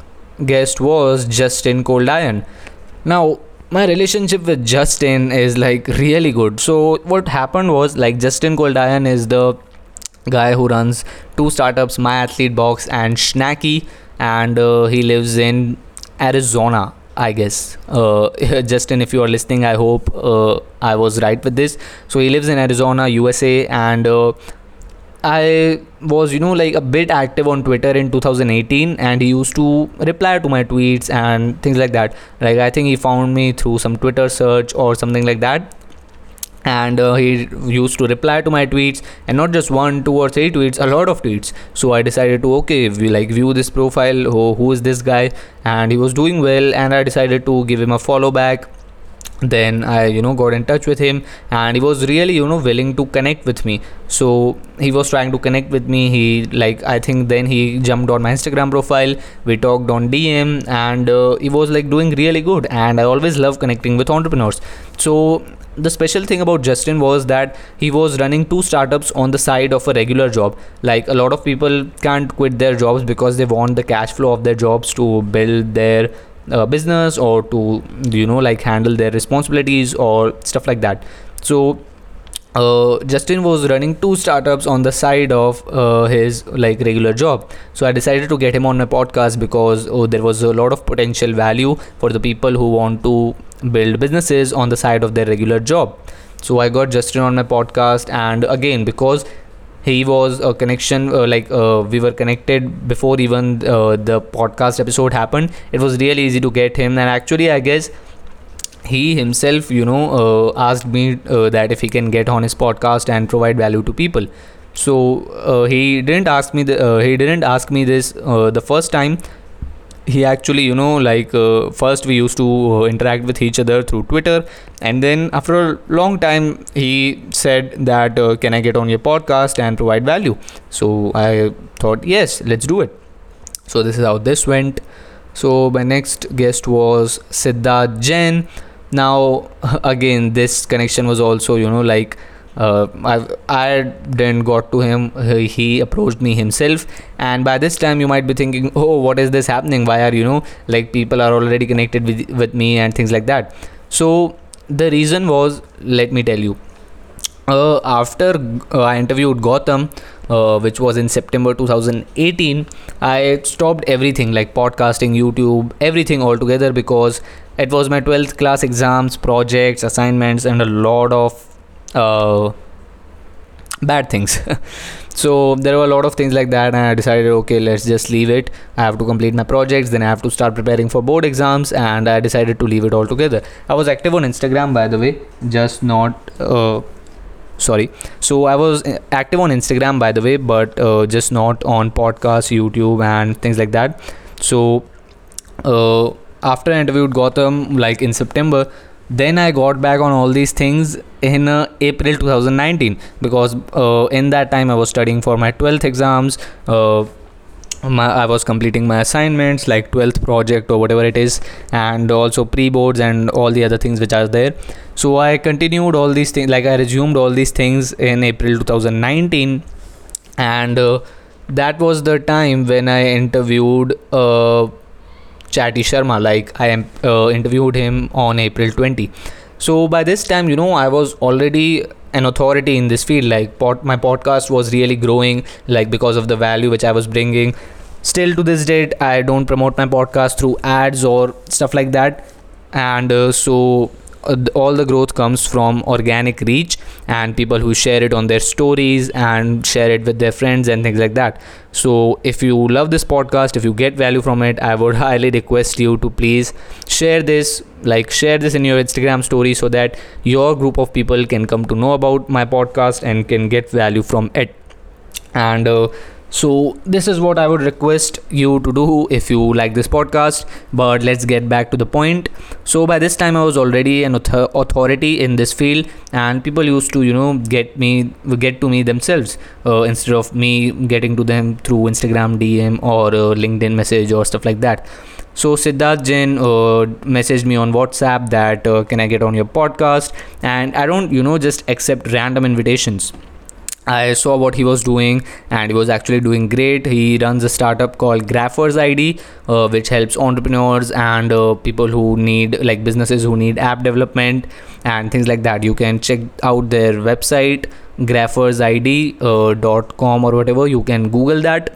guest was justin goldian. Now my relationship with Justin is like really good. So what happened was like Justin Goldian is the guy who runs two startups, My Athlete Box and Snacky, and uh, he lives in Arizona. I guess. Uh, *laughs* Justin, if you are listening, I hope uh, I was right with this. So he lives in Arizona, USA, and uh, I was, you know, like a bit active on Twitter in 2018, and he used to reply to my tweets and things like that. Like, I think he found me through some Twitter search or something like that. And uh, he used to reply to my tweets, and not just one, two, or three tweets, a lot of tweets. So I decided to okay, we like view this profile. Who, who is this guy? And he was doing well, and I decided to give him a follow back then i you know got in touch with him and he was really you know willing to connect with me. So he was trying to connect with me. He like i think then he jumped on my instagram profile. We talked on dm and uh, he was like doing really good and i always love connecting with entrepreneurs. So the special thing about Justin was that he was running two startups on the side of a regular job. Like a lot of people can't quit their jobs because they want the cash flow of their jobs to build their uh, business or to you know like handle their responsibilities or stuff like that so uh, Justin was running two startups on the side of uh, his like regular job. So I decided to get him on my podcast because oh, there was a lot of potential value for the people who want to build businesses on the side of their regular job. So I got Justin on my podcast, and again because he was a connection uh, like uh, we were connected before even uh, the podcast episode happened. It was really easy to get him. And actually i guess he himself you know uh, asked me uh, that if he can get on his podcast and provide value to people. So uh, he didn't ask me the, he didn't ask me this the first time he actually you know like uh, first we used to uh, interact with each other through twitter. And then after a long time he said that uh, can i get on your podcast and provide value? So i thought yes let's do it. So this is how this went. So my next guest was siddharth jain. Now *laughs* again this connection was also you know like uh, I, I then got to him he approached me himself. And by this time you might be thinking oh what is this happening? Why are you know like people are already connected with, with me and things like that. So the reason was let me tell you. Uh, after uh, I interviewed Gautam, uh, which was in September 2018, I stopped everything like podcasting, YouTube, everything altogether because it was my 12th class exams, projects, assignments, and a lot of uh, bad things. *laughs* so there were a lot of things like that, and I decided, okay, let's just leave it. I have to complete my projects, then I have to start preparing for board exams, and I decided to leave it altogether. I was active on Instagram, by the way, just not. Uh, sorry so i was uh, active on instagram by the way but uh, just not on podcast youtube and things like that so uh, after i interviewed gautam like in september then i got back on all these things in uh, april 2019 because uh, in that time i was studying for my 12th exams uh, my, I was completing my assignments like 12th project or whatever it is and also pre-boards and all the other things which are there. So I continued all these things like I resumed all these things in April 2019 and uh, that was the time when I interviewed uh, Chatty Sharma like I uh, interviewed him on April 20 so by this time you know I was already an authority in this field like pod- my podcast was really growing like because of the value which i was bringing. Still to this date i don't promote my podcast through ads or stuff like that. And uh, so all the growth comes from organic reach and people who share it on their stories and share it with their friends and things like that. So if you love this podcast if you get value from it i would *laughs* highly request you to please share this like share this in your instagram story so that your group of people can come to know about my podcast and can get value from it. And uh, so this is what i would request you to do if you like this podcast but let's get back to the point. So by this time i was already an authority in this field and people used to you know get me get to me themselves uh, instead of me getting to them through instagram dm or uh, linkedin message or stuff like that. So Siddharth Jain uh, messaged me on WhatsApp that uh, can I get on your podcast, and I don't you know just accept random invitations. I saw what he was doing and he was actually doing great. He runs a startup called Graphers ID, uh, which helps entrepreneurs and uh, people who need, like businesses who need app development and things like that. You can check out their website, graphersid.com uh, or whatever. You can Google that.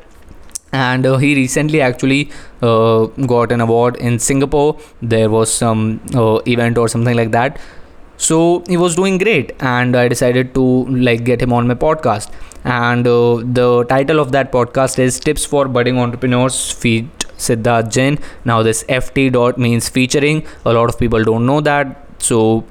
And uh, he recently actually uh, got an award in Singapore. There was some uh, event or something like that so he was doing great and i decided to like get him on my podcast. And uh, the title of that podcast is tips for budding entrepreneurs feat siddharth jain. Now this ft dot means featuring. A lot of people don't know that. So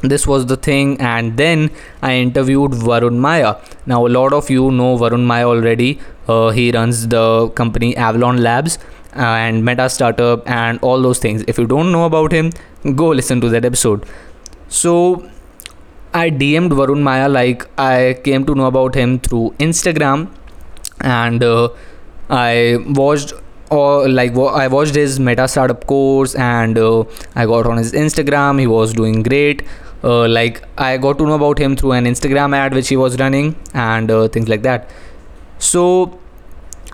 this was the thing. And then i interviewed varun mayya. Now a lot of you know varun mayya already. Uh, he runs the company avalon labs and meta startup and all those things. If you don't know about him go listen to that episode so I DM'd Varun Mayya like I came to know about him through Instagram and uh, I watched or like I watched his meta startup course and uh, I got on his Instagram. He was doing great. Uh, like I got to know about him through an Instagram ad which he was running and uh, things like that. So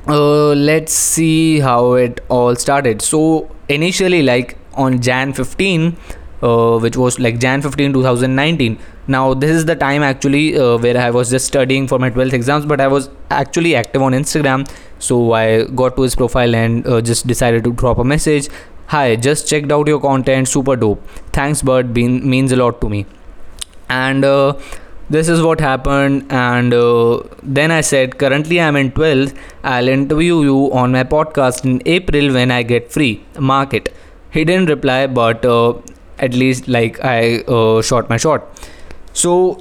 uh, let's see how it all started. So initially like on Jan 15 uh, which was like Jan 15 2019 now this is the time actually uh, where I was just studying for my 12th exams but I was actually active on Instagram. So I got to his profile and uh, just decided to drop a message. Hi just checked out your content super dope. Thanks bud Bean, means a lot to me. And uh, this is what happened and uh, then i said currently i'm in 12th i'll interview you on my podcast in april when i get free. Mark it. He didn't reply but uh, at least like i uh, shot my shot so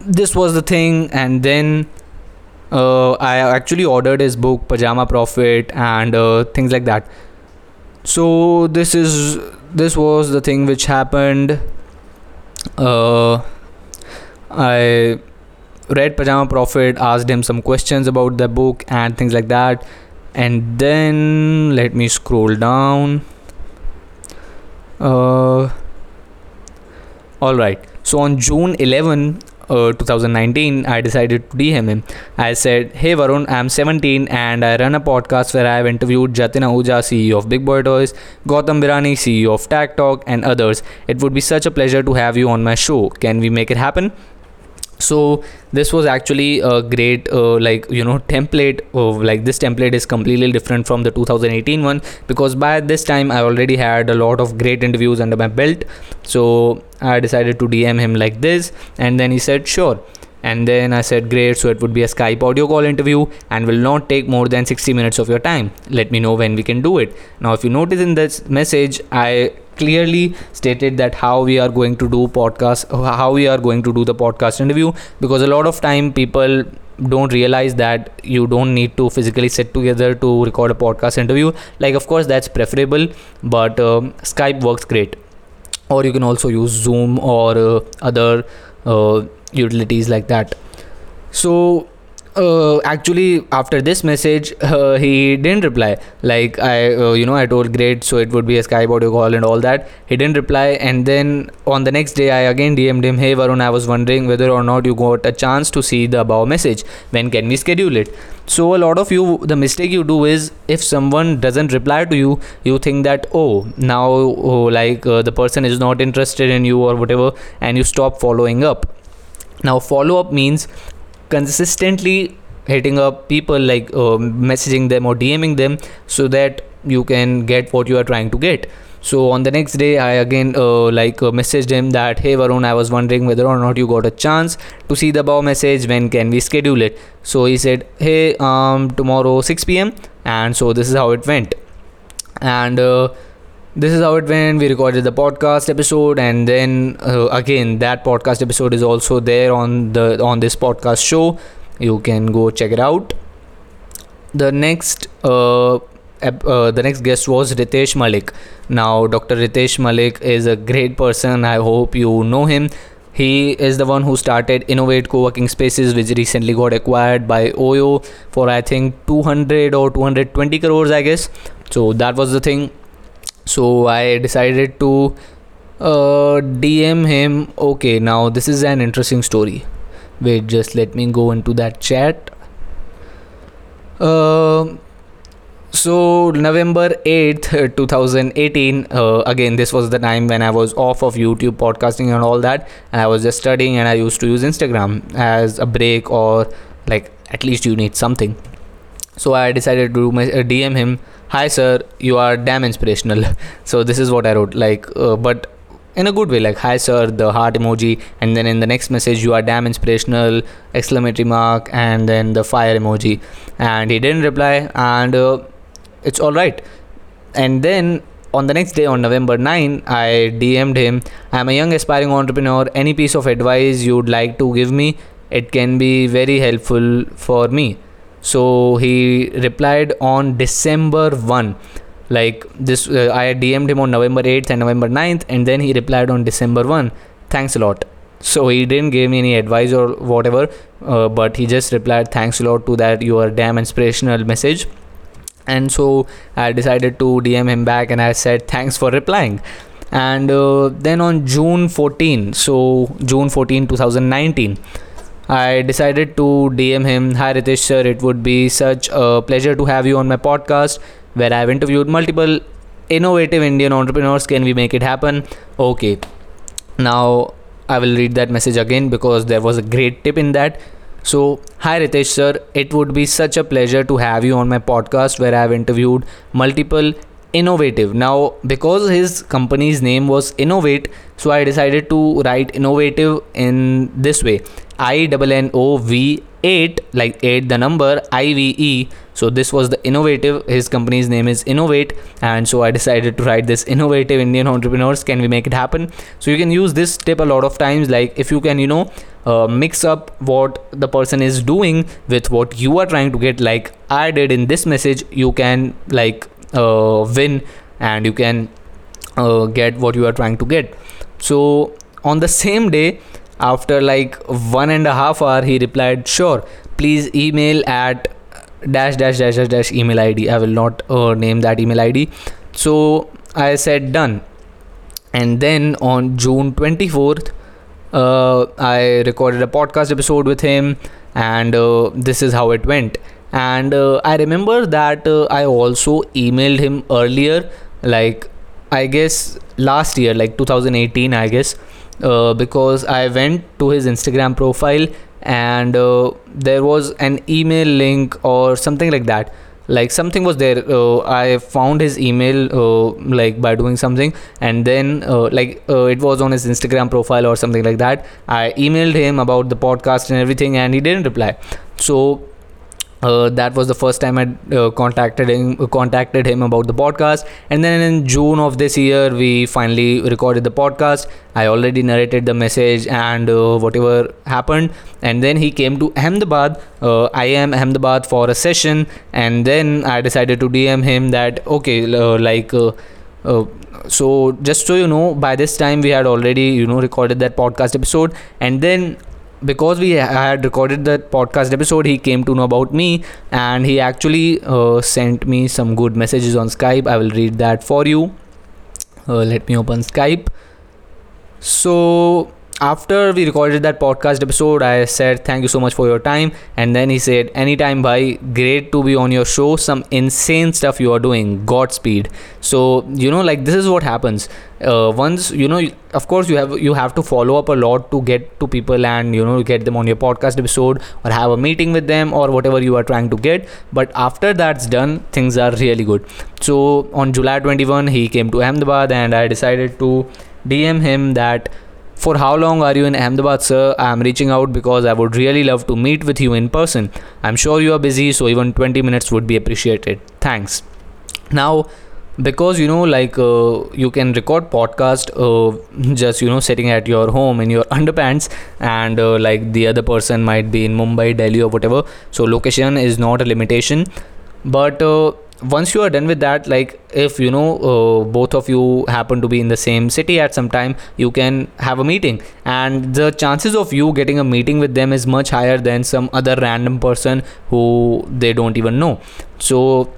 this was the thing and then uh, i actually ordered his book pajama profit and uh, things like that so this is this was the thing which happened uh, I read Pajama Profit, asked him some questions about the book and things like that. And then let me scroll down. Uh, all right. So on June 11, uh, 2019, I decided to DM him. I said, Hey Varun, I'm 17 and I run a podcast where I have interviewed Jatin Ahuja, CEO of Big Boy Toys, Gautam Birani, CEO of Tag Talk, and others. It would be such a pleasure to have you on my show. Can we make it happen? So this was actually a great uh, like you know template of like this template is completely different from the 2018 one because by this time i already had a lot of great interviews under my belt. So i decided to dm him like this and then he said sure and then i said great so it would be a skype audio call interview and will not take more than 60 minutes of your time. Let me know when we can do it. Now if you notice in this message i clearly stated that how we are going to do podcast how we are going to do the podcast interview because a lot of time people don't realize that you don't need to physically sit together to record a podcast interview. Like of course that's preferable but um, skype works great. Or you can also use zoom or uh, other uh, utilities like that. So uh, actually after this message *laughs* uh, he didn't reply. Like i uh, you know i told great so it would be a skype audio call and all that. He didn't reply. And then on the next day i again dm'd him hey varun i was wondering whether or not you got a chance to see the above message. When can we schedule it? So a lot of you the mistake you do is if someone doesn't reply to you you think that oh now oh, like uh, the person is not interested in you or whatever and you stop following up now follow up means consistently hitting up people like uh, messaging them or dming them so that you can get what you are trying to get. So on the next day i again uh, like uh, messaged him that hey varun i was wondering whether or not you got a chance to see the bow message. When can we schedule it? So he said hey um tomorrow 6 pm and so this is how it went. And uh, this is how it went we recorded the podcast episode and then uh, again that podcast episode is also there on the on this podcast show you can go check it out the next uh, uh, the next guest was Ritesh Malik. Now, Dr. Ritesh Malik is a great person. I hope you know him. He is the one who started Innov8 Co-working Spaces, which recently got acquired by Oyo for I think 200 or 220 crores, I guess. So that was the thing so i decided to uh, dm him okay now this is an interesting story. Wait just let me go into that chat. Uh, so november 8th 2018 uh, again this was the time when i was off of youtube podcasting and all that. And i was just studying and i used to use instagram as a break or like at least you need something. So i decided to dm him hi sir you are damn inspirational. *laughs* So this is what i wrote like uh, but in a good way like hi sir the heart emoji and then in the next message you are damn inspirational exclamatory mark and then the fire emoji. And he didn't reply and uh, it's all right. And then on the next day on november 9 i dm'd him i'm a young aspiring entrepreneur. Any piece of advice you'd like to give me it can be very helpful for me so he replied on december 1 like this uh, i dm'd him on november 8th and november 9th and then he replied on december 1 thanks a lot. So he didn't give me any advice or whatever uh, but he just replied thanks a lot to that your damn inspirational message. And so i decided to dm him back and i said thanks for replying. And uh, then on june 14 so june 14 2019 I decided to DM him. Hi Ritesh sir, it would be such a pleasure to have you on my podcast where I've interviewed multiple innovative Indian entrepreneurs. Can we make it happen? Okay. Now I will read that message again because there was a great tip in that. So, hi Ritesh sir, it would be such a pleasure to have you on my podcast where I've interviewed multiple innovative now because his company's name was innov8 so i decided to write innovative in this way I N N O V 8 like 8 the number IVE so this was the innovative. His company's name is innov8. And so I decided to write this innovative Indian entrepreneurs. Can we make it happen? So you can use this tip a lot of times. Like if you can you know uh, mix up what the person is doing with what you are trying to get. Like I did in this message you can like uh, win and you can uh, get what you are trying to get. So on the same day after like one and a half hour he replied sure please email at dash dash dash dash dash email id i will not uh, name that email id so i said done. And then on june 24th uh, i recorded a podcast episode with him and uh, this is how it went. And uh, i remember that uh, i also emailed him earlier like i guess last year like 2018 i guess uh, because I went to his Instagram profile and uh, there was an email link or something like that. Like something was there uh, i found his email uh, like by doing something and then uh, like uh, it was on his instagram profile or something like that. I emailed him about the podcast and everything and he didn't reply. So uh, that was the first time I uh, contacted him contacted him about the podcast. And then in June of this year we finally recorded the podcast. I already narrated the message and uh, whatever happened. And then he came to Ahmedabad. Uh, I am Ahmedabad for a session. And then I decided to DM him that okay uh, like uh, so just so you know by this time we had already you know recorded that podcast episode. And then because we had recorded that podcast episode he came to know about me and he actually uh, sent me some good messages on skype. I will read that for you. Uh, let me open skype. So after we recorded that podcast episode, I said thank you so much for your time. And then he said, Anytime, bye. Great to be on your show. Some insane stuff you are doing. Godspeed. So, you know, like this is what happens. Uh, once you know, of course, you have you have to follow up a lot to get to people and you know get them on your podcast episode or have a meeting with them or whatever you are trying to get. But after that's done, things are really good. So on July 21, he came to Ahmedabad and I decided to DM him that for how long are you in Ahmedabad, sir? I am reaching out because I would really love to meet with you in person. I'm sure you are busy, so even 20 minutes would be appreciated. Thanks. Now, because you know like uh, you can record podcast uh, just you know sitting at your home in your *laughs* underpants and uh, like the other person might be in mumbai delhi or whatever so location is not a limitation but uh, once you are done with that like if you know uh, both of you happen to be in the same city at some time you can have a meeting. And the chances of you getting a meeting with them is much higher than some other random person who they don't even know. So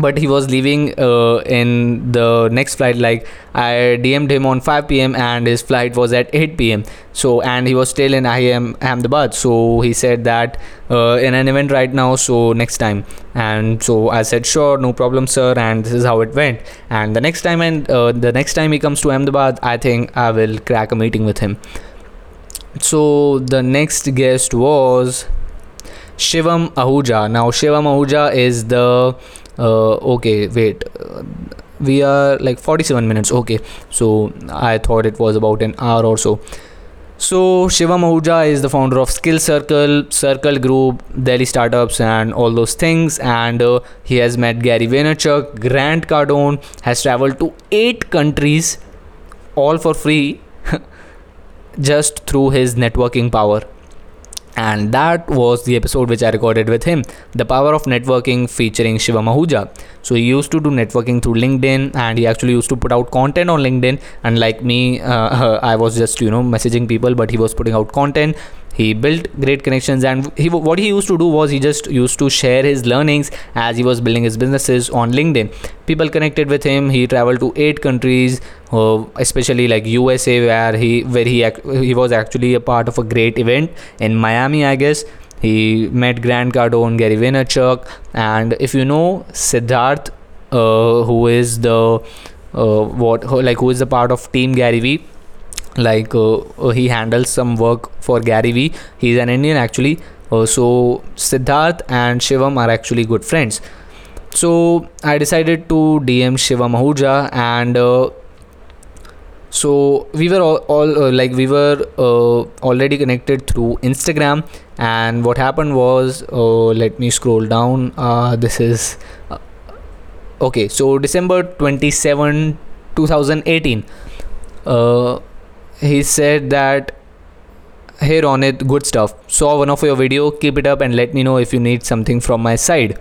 but he was leaving uh, in the next flight like i dm'd him on 5 p.m and his flight was at 8 p.m so and he was still in IIM ahmedabad. So he said that uh, in an event right now so next time. And so i said sure no problem sir and this is how it went. And the next time and uh, the next time he comes to ahmedabad i think i will crack a meeting with him. So the next guest was Shivam Ahuja. Now, Shivam Ahuja is the uh, okay wait. Uh, we are like 47 minutes. Okay. So i thought it was about an hour or so. So Shivam Ahuja is the founder of Skill Circle, Circle Group, Delhi Startups, and all those things. And uh, he has met Gary Vaynerchuk, Grant Cardone, has traveled to eight countries, all for free, *laughs* just through his networking power and that was the episode which I recorded with him The Power of Networking featuring Shivam Ahuja. So he used to do networking through LinkedIn and he actually used to put out content on LinkedIn. And like me, uh, *laughs* I was just, you know, messaging people, but he was putting out content he built great connections and he what he used to do was he just used to share his learnings as he was building his businesses on linkedin. People connected with him he traveled to eight countries uh, especially like usa where he where he he was actually a part of a great event. In miami i guess he met grant cardone gary vaynerchuk and if you know siddharth uh, who is the uh, what like who is the part of team gary vee like uh, uh, he handles some work for Gary Vee. He's an Indian actually. Uh, so Siddharth and Shivam are actually good friends. So I decided to DM Shivam Ahuja and uh, so we were all, all uh, like we were uh, already connected through instagram and what happened was let me scroll down this is okay so december 27 2018 uh, he said that hey ronit good stuff saw one of your video keep it up and let me know if you need something from my side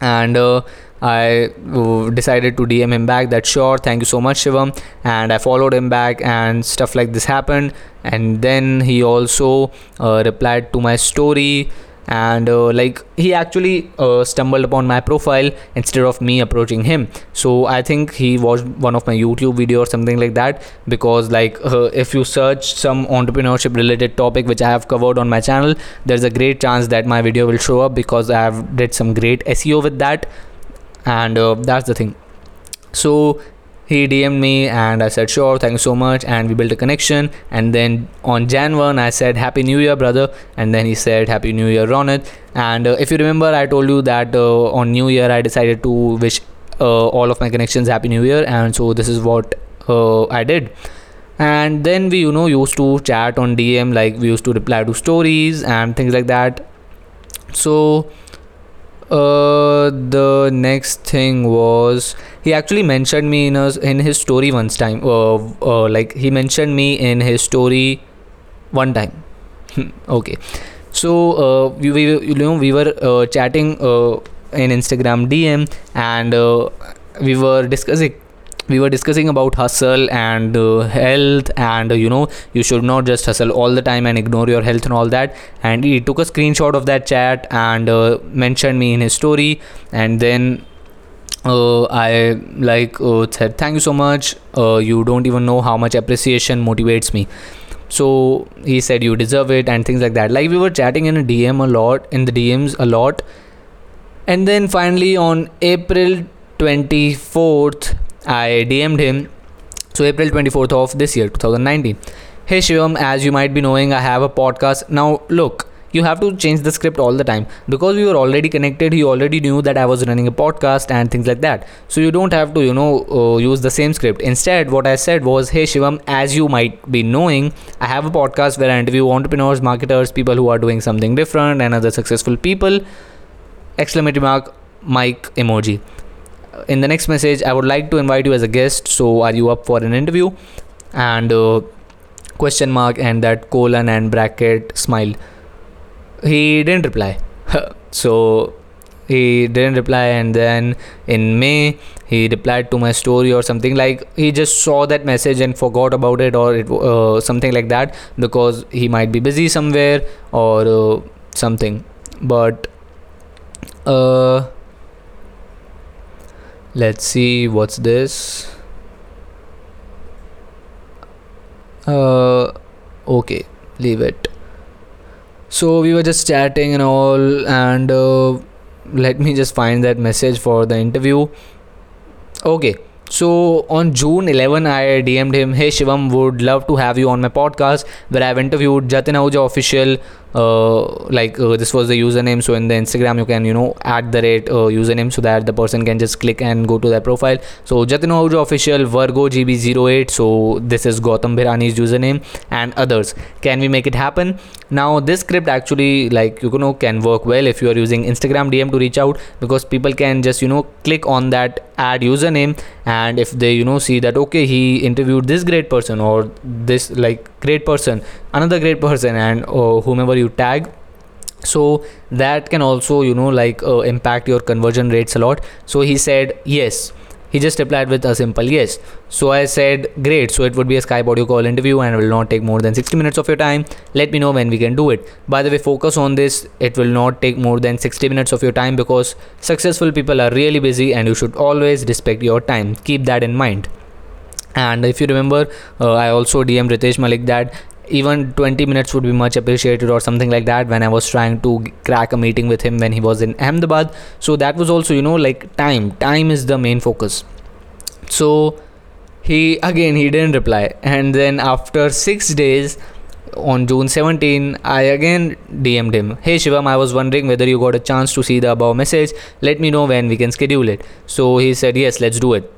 and uh, I uh, decided to DM him back that sure, thank you so much, Shivam. And I followed him back, and stuff like this happened. And then he also uh, replied to my story and uh, like he actually uh, stumbled upon my profile instead of me approaching him. So i think he watched one of my youtube video or something like that because like uh, if you search some entrepreneurship related topic which i have covered on my channel there's a great chance that my video will show up because i have did some great seo with that. And uh, that's the thing. So he DM'd me and I said sure thank you so much. And we built a connection. And then on Jan 1 I said happy new year brother. And then he said happy new year Ronit. And uh, if you remember I told you that uh, on new year I decided to wish uh, all of my connections happy new year. And so this is what uh, I did. And then we you know used to chat on DM like we used to reply to stories and things like that. So uh, the next thing was he actually mentioned me in his in his story once time. Uh, uh, like he mentioned me in his story one time. okay, so uh, we, we you know we were uh, chatting uh, in Instagram DM and uh, we were discussing we were discussing about hustle and uh, health and uh, you know you should not just hustle all the time and ignore your health and all that. And he took a screenshot of that chat and uh, mentioned me in his story. And then uh, I like uh, said thank you so much. Uh, you don't even know how much appreciation motivates me. So he said you deserve it and things like that. Like we were chatting in a DM a lot in the DMs a lot. And then finally on April 24th I DM'd him. So April 24th of this year, 2019. Hey Shivam, as you might be knowing, I have a podcast. Now look, you have to change the script all the time because we were already connected he already knew that i was running a podcast and things like that so you don't have to you know uh, use the same script instead what i said was hey shivam as you might be knowing i have a podcast where i interview entrepreneurs marketers people who are doing something different and other successful people exclamatory mark mic emoji in the next message i would like to invite you as a guest. So are you up for an interview? And uh, question mark and that colon and bracket smile. He didn't reply. *laughs* So he didn't reply and then in may he replied to my story or something like he just saw that message and forgot about it or it uh, something like that because he might be busy somewhere or uh, something. But uh let's see what's this? Uh okay leave it. So we were just chatting and all and uh, let me just find that message for the interview. Okay so on June 11, I DM'd him, Hey Shivam, would love to have you on my podcast where I've interviewed Jatin Ahuja official, like uh, this was the username so in the instagram you can you know add the rate uh, username so that the person can just click and go to their profile. So jatin Ahuja official virgo gb08 so this is gautam bhirani's username and others. Can we make it happen? Now this script actually like you know can work well if you are using instagram dm to reach out because people can just you know click on that add username and if they you know see that okay he interviewed this great person or this like great person another great person and uh, whomever you tag. So that can also you know like uh, impact your conversion rates a lot. So he said yes. He just replied with a simple yes. So i said great. So it would be a skype audio call interview and it will not take more than 60 minutes of your time. Let me know when we can do it. By the way focus on this. It will not take more than 60 minutes of your time because successful people are really busy and you should always respect your time. Keep that in mind and if you remember uh, i also dm ritesh malik that even 20 minutes would be much appreciated or something like that when i was trying to crack a meeting with him when he was in ahmedabad so that was also you know like time time is the main focus so he again he didn't reply and then after 6 days on June 17, I again DM'd him. Hey Shivam, I was wondering whether you got a chance to see the above message. Let me know when we can schedule it. So he said, Yes, let's do it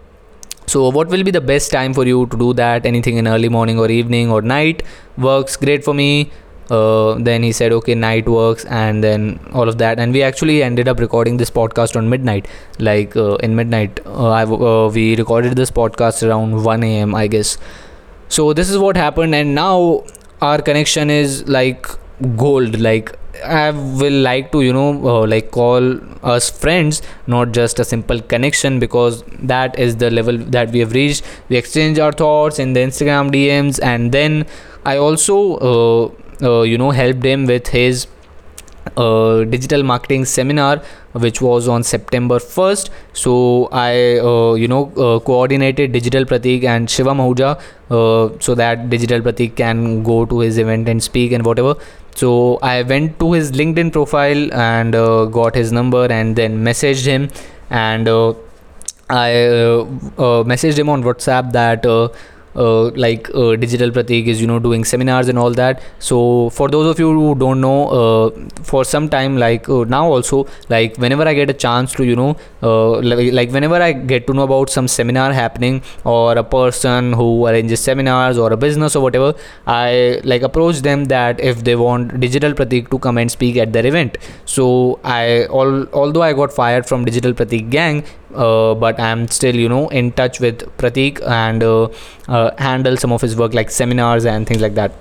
so what will be the best time for you to do that? Anything in early morning or evening or night works great for me. Uh, then he said okay night works and then all of that. And we actually ended up recording this podcast on midnight. Like uh, in midnight uh, I, uh, we recorded this podcast around 1 a.m i guess. So this is what happened and now our connection is like gold. Like i will like to you know uh, like call us friends not just a simple connection because that is the level that we have reached. We exchange our thoughts in the instagram dms and then i also uh, uh, you know helped him with his uh, digital marketing seminar which was on september 1st so i uh, you know uh, coordinated digital pratik and shivam ahuja uh, so that digital pratik can go to his event and speak and whatever so i went to his linkedin profile and uh, got his number and then messaged him. And uh, i messaged him on whatsapp that uh, like uh, digital pratik is you know doing seminars and all that. So for those of you who don't know uh, for some time like uh, now also like whenever i get a chance to you know uh, like whenever i get to know about some seminar happening or a person who arranges seminars or a business or whatever i like approach them that if they want digital pratik to come and speak at their event. So i all although i got fired from digital pratik gang uh, but I'm still you know in touch with Pratik and uh, uh, handle some of his work like seminars and things like that.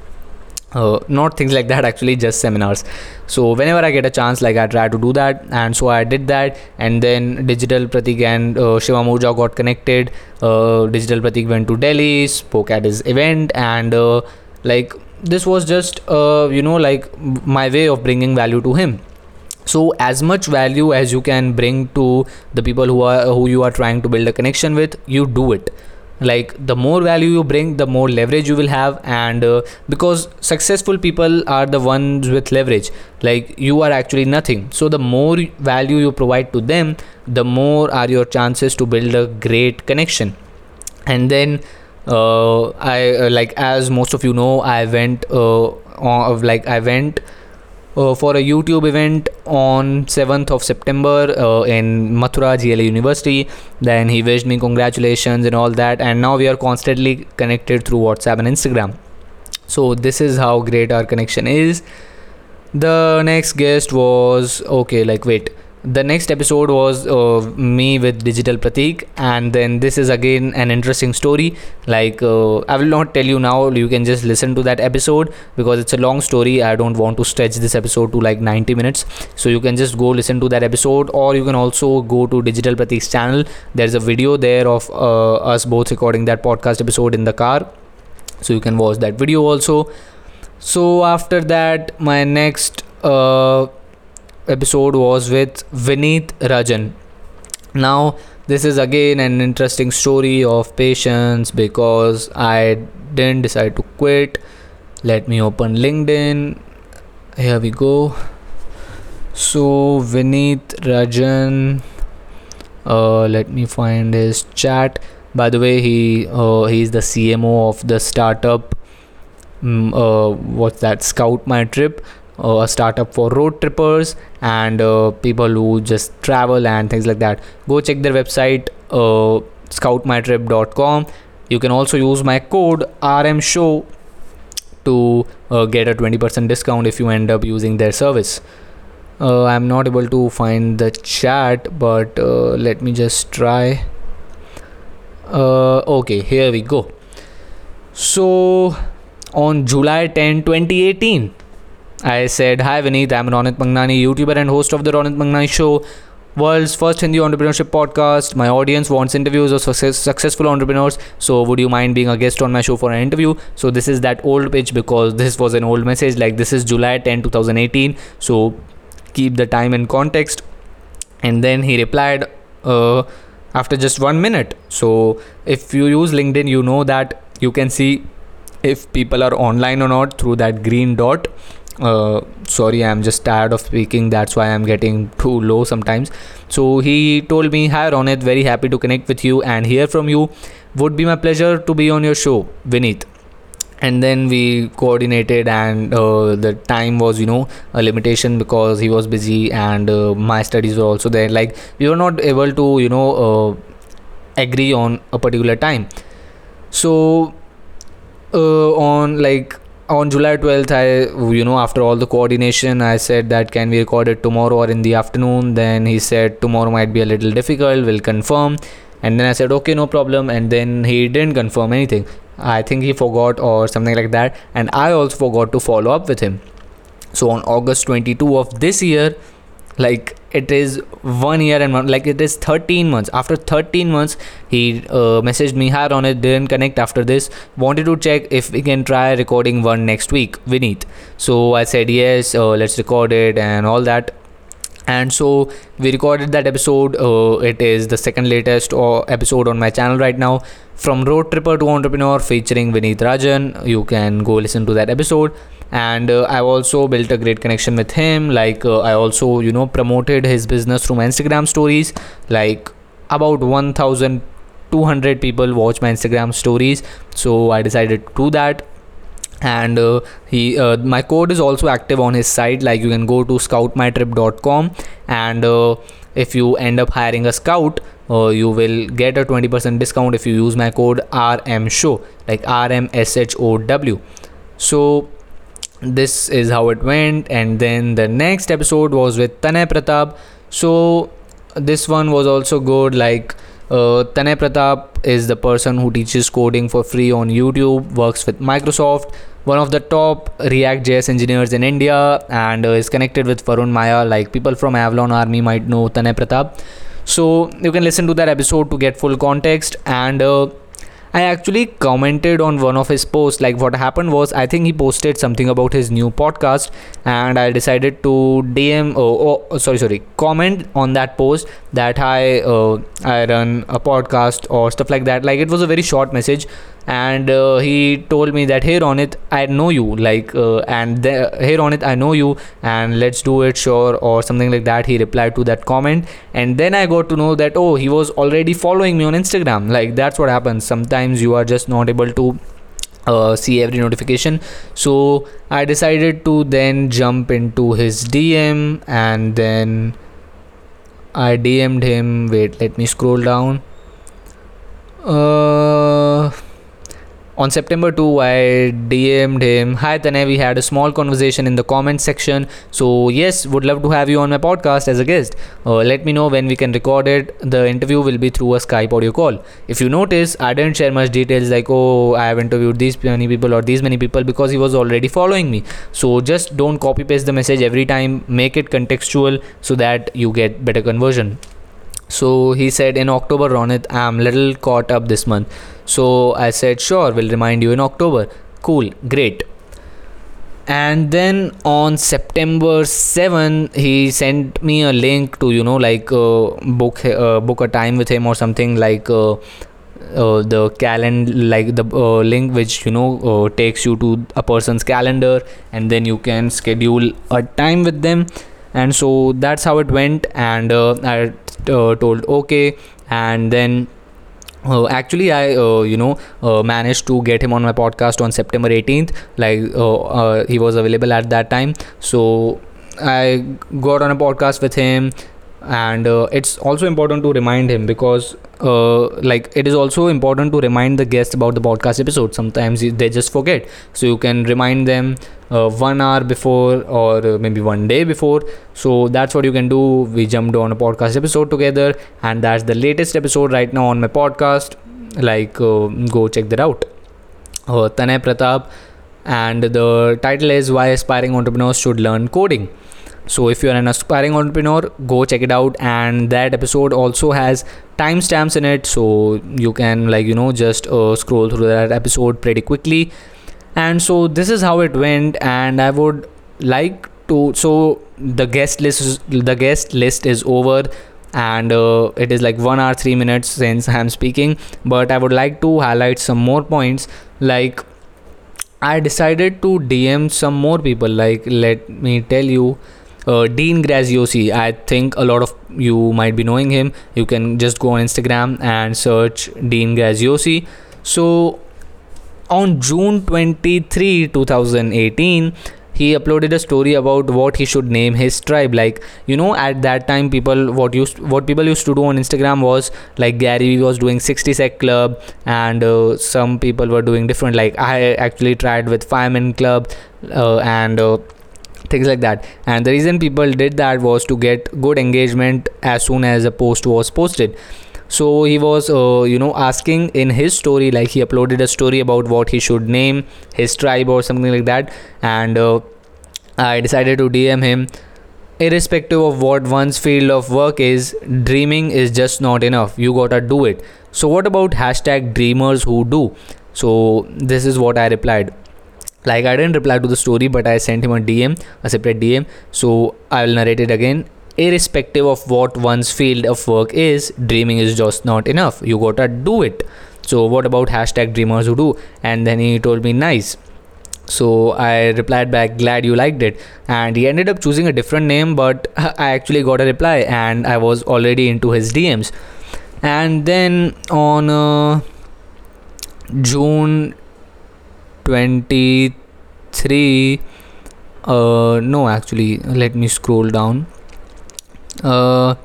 Uh, not things like that *laughs* actually just seminars. So whenever i get a chance like i try to do that. And so i did that. And then digital pratik and uh, shivam Ahuja got connected. Uh, digital pratik went to delhi spoke at his event. And uh, like this was just you know like my way of bringing value to him so as much value as you can bring to the people who are who you are trying to build a connection with you do it. Like the more value you bring the more leverage you will have and uh, because successful people are the ones with leverage. Like you are actually nothing. So the more value you provide to them the more are your chances to build a great connection. And then uh, i uh, like as most of you know i went uh, on, like i went uh, for a YouTube event on 7th of September uh, in Mathura GLA University. Then he wished me congratulations and all that, and now we are constantly connected through WhatsApp and Instagram. So, this is how great our connection is. The next guest was okay, like, wait the next episode was uh, me with digital pratik and then this is again an interesting story. Like uh, i will not tell you now you can just listen to that episode because it's a long story. I don't want to stretch this episode to like 90 minutes. So you can just go listen to that episode or you can also go to digital pratik's channel. There's a video there of uh, us both recording that podcast episode in the car. So you can watch that video also. So after that my next uh episode was with Vineet Rajan. Now, this is again an interesting story of patience because I didn't decide to quit. Let me open LinkedIn. Here we go. So, Vineet Rajan. Uh, let me find his chat. By the way, he uh, he's the CMO of the startup. Um, uh, what's that? Scout My Trip uh, a startup for road trippers and uh, people who just travel and things like that. Go check their website uh, scoutmytrip.com you can also use my code rm show to uh, get a 20% discount if you end up using their service. Uh, i'm not able to find the chat but uh, let me just try. Okay here we go. So on july 10 2018 I said, Hi Vineet, I'm Ronit Mangnani, YouTuber and host of The Ronit Mangnani Show, world's first Hindi entrepreneurship podcast. My audience wants interviews of success, successful entrepreneurs. So, would you mind being a guest on my show for an interview? So, this is that old pitch because this was an old message. Like, this is July 10, 2018. So, keep the time in context. And then he replied, uh, after just one minute. So, if you use LinkedIn, you know that you can see if people are online or not through that green dot uh, sorry i'm just tired of speaking. That's why i'm getting too low sometimes. So he told me hi ronit very happy to connect with you and hear from you. Would be my pleasure to be on your show vineet and then we coordinated and uh, the time was you know a limitation because he was busy and uh, my studies were also there. Like we were not able to you know uh, agree on a particular time. So uh, on like on July 12th, I, you know, after all the coordination, I said that can we record it tomorrow or in the afternoon? Then he said tomorrow might be a little difficult, we'll confirm. And then I said, okay, no problem. And then he didn't confirm anything. I think he forgot or something like that. And I also forgot to follow up with him. So on August 22 of this year, like it is one year and one like it is 13 months. After 13 months he uh, messaged me hard on it didn't connect after this. Wanted to check if we can try recording one next week vineet. So i said yes uh, let's record it and all that. And so we recorded that episode uh, it is the second latest uh, episode on my channel right now. From road tripper to entrepreneur featuring vineet rajan you can go listen to that episode and uh, i've also built a great connection with him. Like uh, i also you know promoted his business through my instagram stories. Like about 1200 people watch my instagram stories. So i decided to do that. And uh, he uh, my code is also active on his site. Like you can go to scoutmytrip.com and uh, if you end up hiring a scout uh, you will get a 20% discount if you use my code rm show like rmshow so this is how it went. And then the next episode was with tanay pratap. So this one was also good. Like uh, tanay pratap is the person who teaches coding for free on youtube works with microsoft one of the top react js engineers in india and uh, is connected with varun mayya. Like people from avalon army might know tanay pratap. So you can listen to that episode to get full context. And uh, I actually commented on one of his posts. Like, what happened was, I think he posted something about his new podcast, and I decided to DM. Oh, oh sorry, sorry, comment on that post that I uh, I run a podcast or stuff like that. Like, it was a very short message, and uh, he told me that hey Ronit i know you like uh, and hey Ronit i know you and let's do it sure or something like that. He replied to that comment. And then i got to know that oh he was already following me on instagram. Like that's what happens. Sometimes you are just not able to uh, see every notification. So i decided to then jump into his dm and then i dm'd him. Wait let me scroll down. Uh on September 2, I DM'd him, Hi Tanay, we had a small conversation in the comment section. So, yes, would love to have you on my podcast as a guest. Uh, let me know when we can record it. The interview will be through a Skype audio call. If you notice, I didn't share much details like, oh, I have interviewed these many people or these many people because he was already following me. So, just don't copy paste the message every time, make it contextual so that you get better conversion. So he said in October, Ronit, I'm little caught up this month. So I said, sure, we'll remind you in October. Cool, great. And then on September 7, he sent me a link to, you know, like uh, book uh, book a time with him or something like uh, uh, the calendar, like the uh, link which, you know, uh, takes you to a person's calendar and then you can schedule a time with them. And so that's how it went. And I told okay. And then uh, actually i uh, you know uh, managed to get him on my podcast on september 18th like uh, uh, he was available at that time so i got on a podcast with him and uh, it's also important to remind him because uh, like it is also important to remind the guests about the podcast episode sometimes they just forget. So you can remind them uh, one hour before or maybe one day before. So that's what you can do. We jumped on a podcast episode together and that's the latest episode right now on my podcast. Like uh, go check that out. Uh, tanay pratap and the title is why aspiring entrepreneurs should learn coding so if you're an aspiring entrepreneur, go check it out. And that episode also has timestamps in it, so you can like you know just uh, scroll through that episode pretty quickly. And so this is how it went, and I would like to. So the guest list, is, the guest list is over and uh, it is like 1 hour 3 minutes since i'm speaking but i would like to highlight some more points like i decided to dm some more people like let me tell you uh, Dean Graziosi. I think a lot of you might be knowing him. You can just go on Instagram and search Dean Graziosi. So on June 23, 2018, he uploaded a story about what he should name his tribe like you know at that time people what used what people used to do on instagram was like gary was doing 60 sec club and uh, some people were doing different like i actually tried with fireman club uh, and uh, things like that. And the reason people did that was to get good engagement as soon as a post was posted. So he was uh, you know asking in his story like he uploaded a story about what he should name his tribe or something like that. And uh, i decided to dm him irrespective of what one's field of work is dreaming is just not enough. You gotta do it. So what about hashtag dreamers who do? So this is what i replied like i didn't reply to the story but i sent him a dm a separate dm so i will narrate it again. Irrespective of what one's field of work is dreaming is just not enough. You gotta do it. So what about hashtag dreamers who do? And then he told me nice. So i replied back glad you liked it. And he ended up choosing a different name but *laughs* i actually got a reply and i was already into his dms and then on uh, june 23 uh no actually let me scroll down. Uh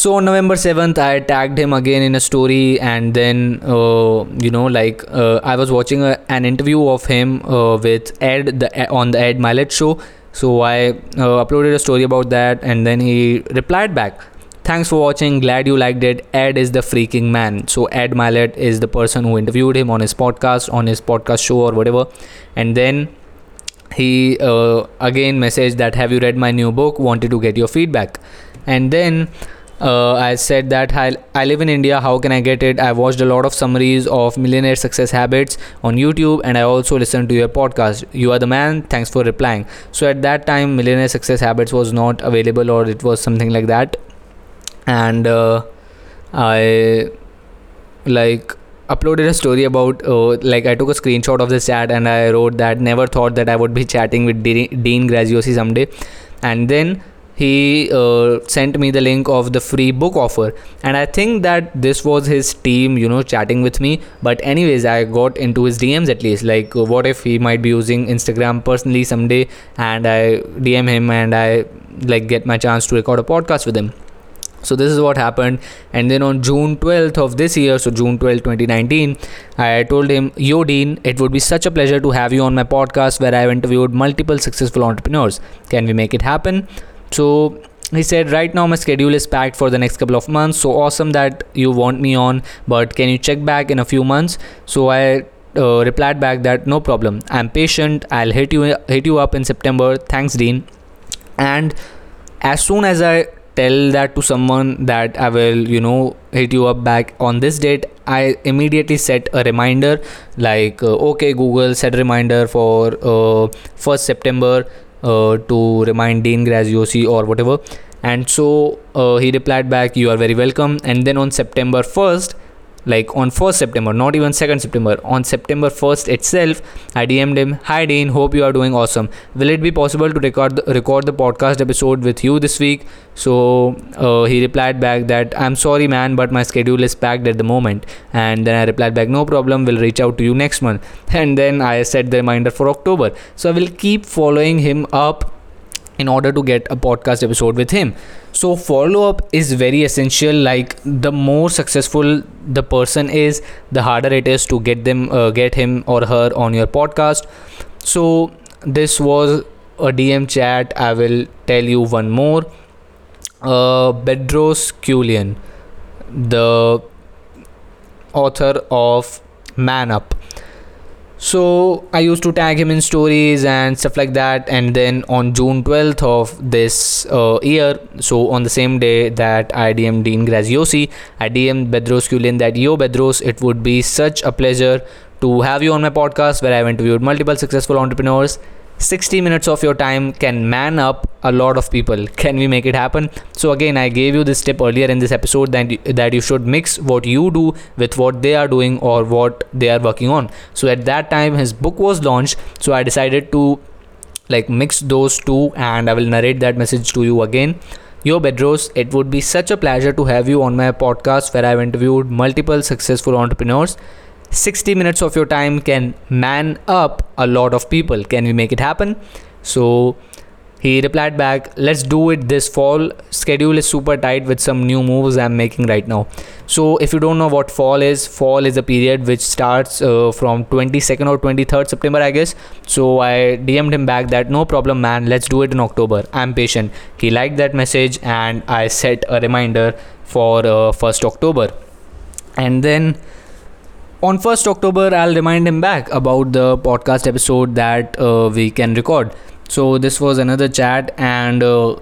so on november 7th i tagged him again in a story and then uh, you know like uh, i was watching a, an interview of him uh, with ed the on the ed Mylett show. So i uh, uploaded a story about that and then he replied back Thanks for watching. Glad you liked it. Ed is the freaking man. So Ed Mylett is the person who interviewed him on his podcast, on his podcast show or whatever. And then he uh, again messaged that have you read my new book? Wanted to get your feedback. And then uh, I said that I, I live in India. How can I get it? I watched a lot of summaries of millionaire success habits on YouTube, and I also listened to your podcast. You are the man. Thanks for replying. So at that time, millionaire success habits was not available, or it was something like that and uh, I like uploaded a story about uh, like I took a screenshot of this chat and I wrote that never thought that I would be chatting with Dean Graziosi someday. And then he uh, sent me the link of the free book offer. And i think that this was his team you know chatting with me. But anyways i got into his dms at least. Like what if he might be using instagram personally someday and i dm him and i like get my chance to record a podcast with him so this is what happened. And then on june 12th of this year so june 12 2019 i told him yo dean it would be such a pleasure to have you on my podcast where i've interviewed multiple successful entrepreneurs. Can we make it happen? So he said right now my schedule is packed for the next couple of months. So awesome that you want me on but can you check back in a few months? So i uh, replied back that no problem. I'm patient. I'll hit you hit you up in september. Thanks dean. And as soon as i tell that to someone that I will, you know, hit you up back on this date, I immediately set a reminder like, uh, okay, Google, set reminder for uh, 1st September uh, to remind Dean Graziosi or whatever. And so uh, he replied back, You are very welcome. And then on September 1st, like on 1st September, not even 2nd September, on September 1st itself, I DM'd him, Hi Dean, hope you are doing awesome. Will it be possible to record the, record the podcast episode with you this week? So uh, he replied back that I'm sorry, man, but my schedule is packed at the moment. And then I replied back, No problem, we'll reach out to you next month. *laughs* And then I set the reminder for October. So I will keep following him up in order to get a podcast episode with him. So follow up is very essential. Like the more successful the person is the harder it is to get them uh, get him or her on your podcast. So this was a dm chat. I will tell you one more. Uh, bedros Keuilian, the author of man up so i used to tag him in stories and stuff like that. And then on june 12th of this uh, year so on the same day that i dm dean graziosi i dm bedros Keuilian that yo bedros it would be such a pleasure to have you on my podcast where i've interviewed multiple successful entrepreneurs 60 minutes of your time can man up a lot of people. Can we make it happen? So again i gave you this tip earlier in this episode that that you should mix what you do with what they are doing or what they are working on. So at that time his book was launched. So i decided to like mix those two and i will narrate that message to you again. Yo Bedros, it would be such a pleasure to have you on my podcast where I've interviewed multiple successful entrepreneurs 60 minutes of your time can man up a lot of people. Can we make it happen? So he replied back, Let's do it this fall. Schedule is super tight with some new moves I'm making right now. So, if you don't know what fall is, fall is a period which starts uh, from 22nd or 23rd September, I guess. So, I DM'd him back that no problem, man, let's do it in October. I'm patient. He liked that message and I set a reminder for uh, 1st October. And then on 1st October, I'll remind him back about the podcast episode that uh, we can record. So this was another chat and uh,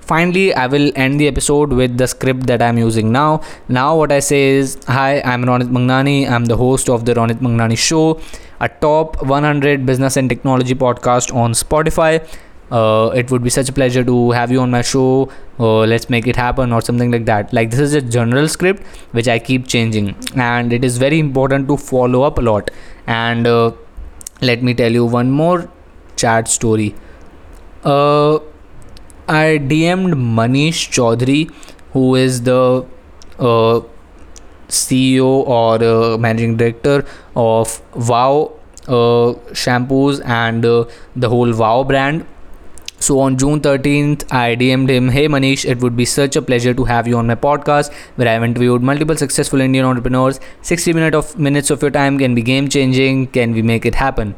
finally i will end the episode with the script that i'm using now. Now what i say is hi i'm ronit mangnani. I'm the host of the ronit mangnani show a top 100 business and technology podcast on spotify it would be such a pleasure to have you on my show uh, let's make it happen or something like that like this is a general script which i keep changing and it is very important to follow up a lot and uh, let me tell you one more chat story. Uh, I DM'd Manish Chaudhary, who is the uh, CEO or uh, managing director of Wow uh, shampoos and uh, the whole Wow brand. So on June 13th, I DM'd him, Hey Manish, it would be such a pleasure to have you on my podcast where I've interviewed multiple successful Indian entrepreneurs. 60 minutes of minutes of your time can be game changing. Can we make it happen?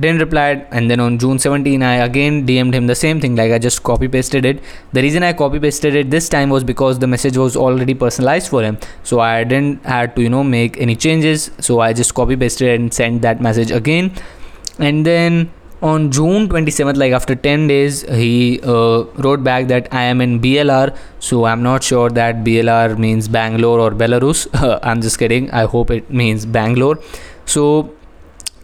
didn't reply and then on june 17 i again dm'd him the same thing like i just copy pasted it the reason i copy pasted it this time was because the message was already personalized for him so i didn't had to you know make any changes so i just copy pasted and sent that message again and then on june 27th like after 10 days he uh, wrote back that i am in blr so i'm not sure that blr means bangalore or belarus. *laughs* I'm just kidding. I hope it means bangalore. So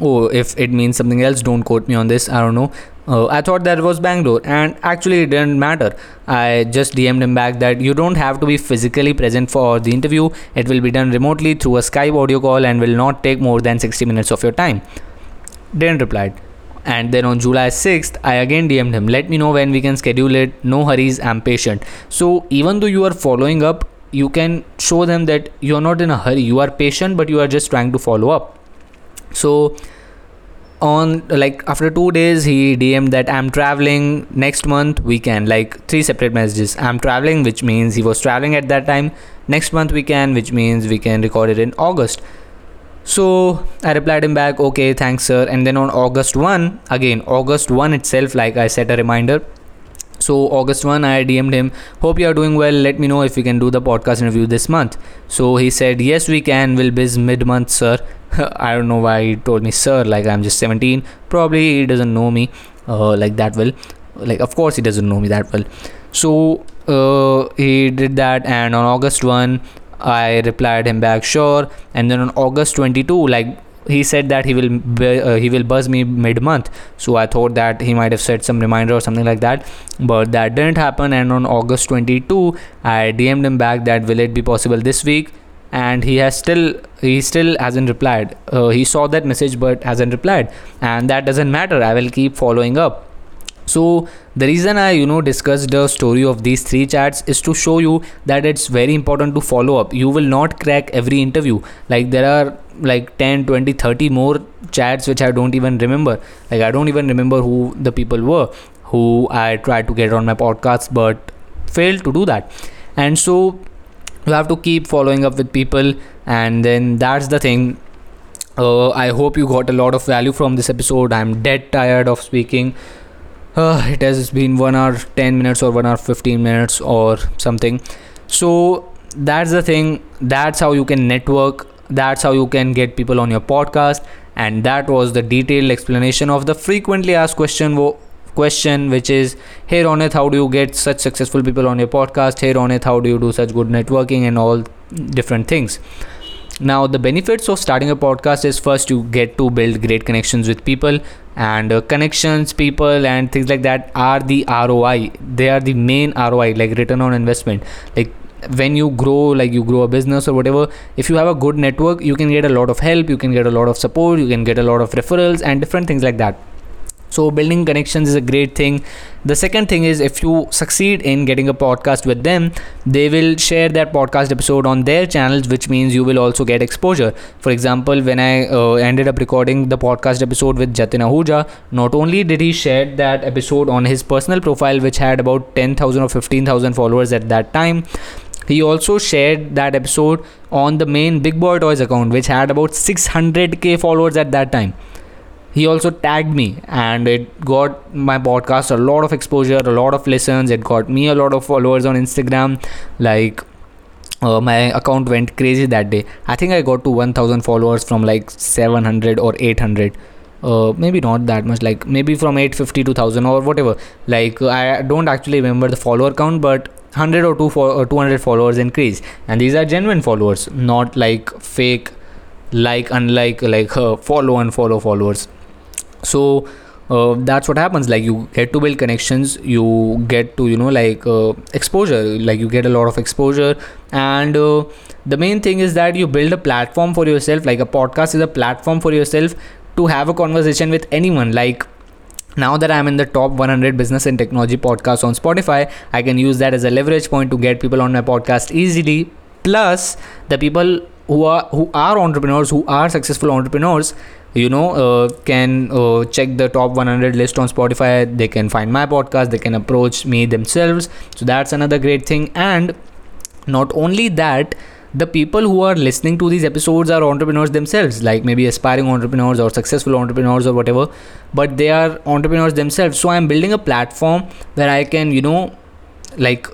oh if it means something else don't quote me on this. I don't know. Uh, i thought that was bangalore and actually it didn't matter. I just dm'd him back that you don't have to be physically present for the interview. It will be done remotely through a skype audio call and will not take more than 60 minutes of your time. Didn't reply and then on July 6th, I again DM'd him. Let me know when we can schedule it. No hurries, I'm patient. So, even though you are following up, you can show them that you're not in a hurry. You are patient, but you are just trying to follow up so on like after two days he dm'd that i'm traveling next month weekend like three separate messages i'm traveling which means he was traveling at that time next month we can which means we can record it in august so i replied him back okay thanks sir. And then on august 1 again august 1 itself like i set a reminder. So august 1 i dm'd him hope you are doing well. Let me know if we can do the podcast interview this month. So he said yes we can. We'll biz mid month sir. *laughs* I don't know why he told me sir like I'm just 17 probably he doesn't know me uh, like that well. Like of course he doesn't know me that well. So uh, he did that and on August 1 I replied him back sure. And then on August 22 like he said that he will uh, he will buzz me mid month so i thought that he might have set some reminder or something like that. But that didn't happen. And on august 22 i dm'd him back that will it be possible this week? And he has still he still hasn't replied. Uh, he saw that message but hasn't replied. And that doesn't matter. I will keep following up so the reason i you know discussed the story of these three chats is to show you that it's very important to follow up. You will not crack every interview. Like there are like 10 20 30 more chats which i don't even remember. Like i don't even remember who the people were who i tried to get on my podcast but failed to do that. And so you have to keep following up with people and then that's the thing. Uh, i hope you got a lot of value from this episode. I'm dead tired of speaking uh, it has been 1 hour 10 minutes or 1 hour 15 minutes or something. So that's the thing. That's how you can network. That's how you can get people on your podcast. And that was the detailed explanation of the frequently asked question wo- question which is hey Ronit how do you get such successful people on your podcast? Hey Ronit how do you do such good networking and all different things now the benefits of starting a podcast is first you get to build great connections with people and uh, connections people and things like that are the roi they are the main roi like return on investment. Like when you grow like you grow a business or whatever if you have a good network you can get a lot of help you can get a lot of support you can get a lot of referrals and different things like that so building connections is a great thing. The second thing is if you succeed in getting a podcast with them they will share that podcast episode on their channels which means you will also get exposure. For example when i uh, ended up recording the podcast episode with jatin ahuja not only did he share that episode on his personal profile which had about 10000 or 15000 followers at that time he also shared that episode on the main big boy toys account which had about 600k followers at that time he also tagged me and it got my podcast a lot of exposure a lot of listens. It got me a lot of followers on instagram. Like uh, my account went crazy that day. I think i got to 1000 followers from like 700 or 800 uh, maybe not that much like maybe from 850 to 1000 or whatever. Like i don't actually remember the follower count but 100 or 2 or 200 followers increase. And these are genuine followers not like fake like unlike like uh, follow and follow followers so uh, that's what happens. Like you get to build connections you get to you know like uh, exposure. Like you get a lot of exposure. And uh, the main thing is that you build a platform for yourself. Like a podcast is a platform for yourself to have a conversation with anyone. Like now that i'm in the top 100 business and technology podcasts on spotify i can use that as a leverage point to get people on my podcast easily. Plus the people who are who are entrepreneurs who are successful entrepreneurs you know uh, can uh, check the top 100 list on spotify. They can find my podcast. They can approach me themselves. So that's another great thing. And not only that the people who are listening to these episodes are entrepreneurs themselves like maybe aspiring entrepreneurs or successful entrepreneurs or whatever but they are entrepreneurs themselves. So i'm building a platform where i can you know like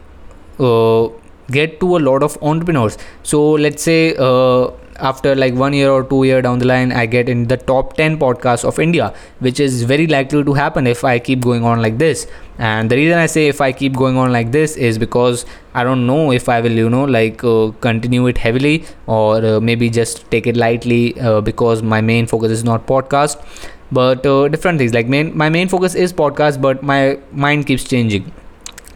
uh, get to a lot of entrepreneurs. So let's say uh, after like one year or two year down the line i get in the top 10 podcasts of india which is very likely to happen if i keep going on like this. And the reason i say if i keep going on like this is because i don't know if i will you know like uh, continue it heavily or uh, maybe just take it lightly uh, because my main focus is not podcast but uh, different things. Like main my main focus is podcast but my mind keeps changing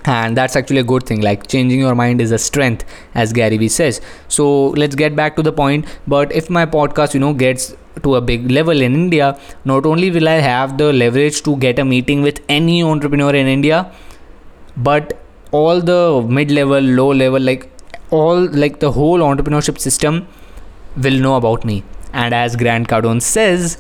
and that's actually a good thing like changing your mind is a strength as gary vee says. So let's get back to the point. But if my podcast you know gets to a big level in india not only will i have the leverage to get a meeting with any entrepreneur in india but all the mid level low level like all like the whole entrepreneurship system will know about me. And as grant cardone says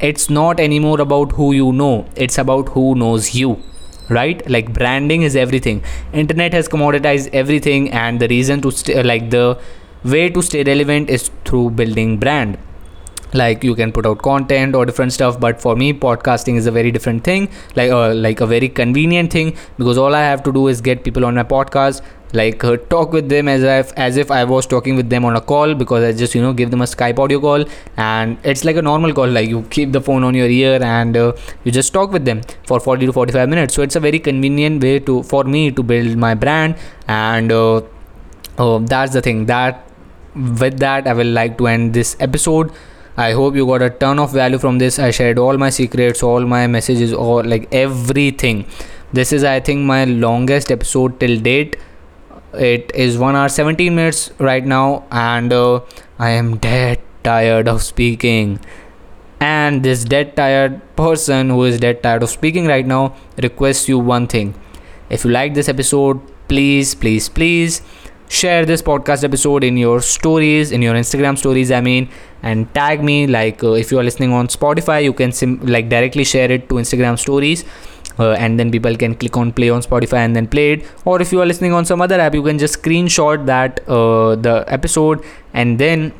it's not anymore about who you know it's about who knows you right? Like branding is everything. Internet has commoditized everything and the reason to stay like the way to stay relevant is through building brand like you can put out content or different stuff but for me podcasting is a very different thing. Like uh, like a very convenient thing because all i have to do is get people on my podcast like uh, talk with them as if as if I was talking with them on a call because I just you know give them a Skype audio call. And it's like a normal call like you keep the phone on your ear and uh, you just talk with them for 40 to 45 minutes. So it's a very convenient way to for me to build my brand. And uh, uh that's the thing. That with that I will like to end this episode I hope you got a ton of value from this. I shared all my secrets, all my messages, all like everything. This is, I think, my longest episode till date it is 1 hour 17 minutes right now and uh, i am dead tired of speaking and this dead tired person who is dead tired of speaking right now requests you one thing if you like this episode please please please share this podcast episode in your stories in your instagram stories i mean and tag me like uh, if you are listening on spotify you can sim- like directly share it to instagram stories uh, and then people can click on play on spotify and then play it. Or if you are listening on some other app you can just screenshot that uh, the episode and then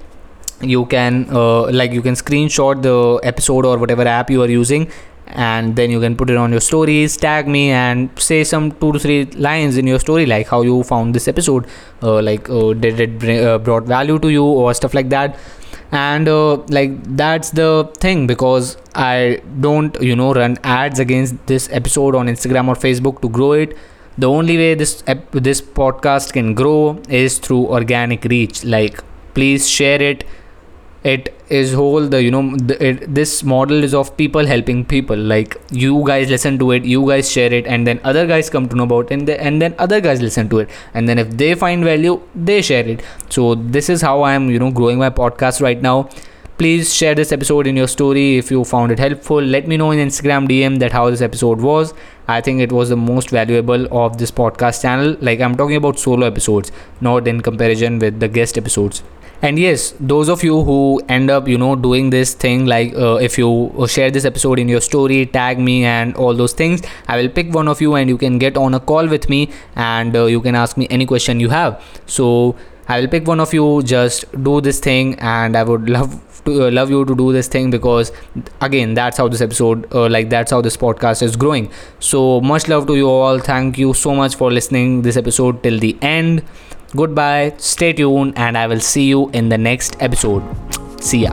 you can uh, like you can screenshot the episode or whatever app you are using and then you can put it on your stories tag me and say some two to three lines in your story like how you found this episode uh, like uh, did it bring, uh, brought value to you or stuff like that. And uh, like that's the thing because i don't you know run ads against this episode on instagram or facebook to grow it. The only way this ep- this podcast can grow is through organic reach. Like please share it it is whole the you know the, it, this model is of people helping people. Like you guys listen to it you guys share it and then other guys come to know about it and, the, and then other guys listen to it. And then if they find value they share it. So this is how i am you know growing my podcast right now. Please share this episode in your story if you found it helpful. Let me know in instagram dm that how this episode was. I think it was the most valuable of this podcast channel. Like i'm talking about solo episodes not in comparison with the guest episodes and yes those of you who end up you know doing this thing like uh, if you uh, share this episode in your story tag me and all those things i will pick one of you and you can get on a call with me and uh, you can ask me any question you have. So i will pick one of you just do this thing and i would love to uh, love you to do this thing because again that's how this episode uh, like that's how this podcast is growing. So much love to you all. Thank you so much for listening this episode till the end goodbye stay tuned and i will see you in the next episode. See ya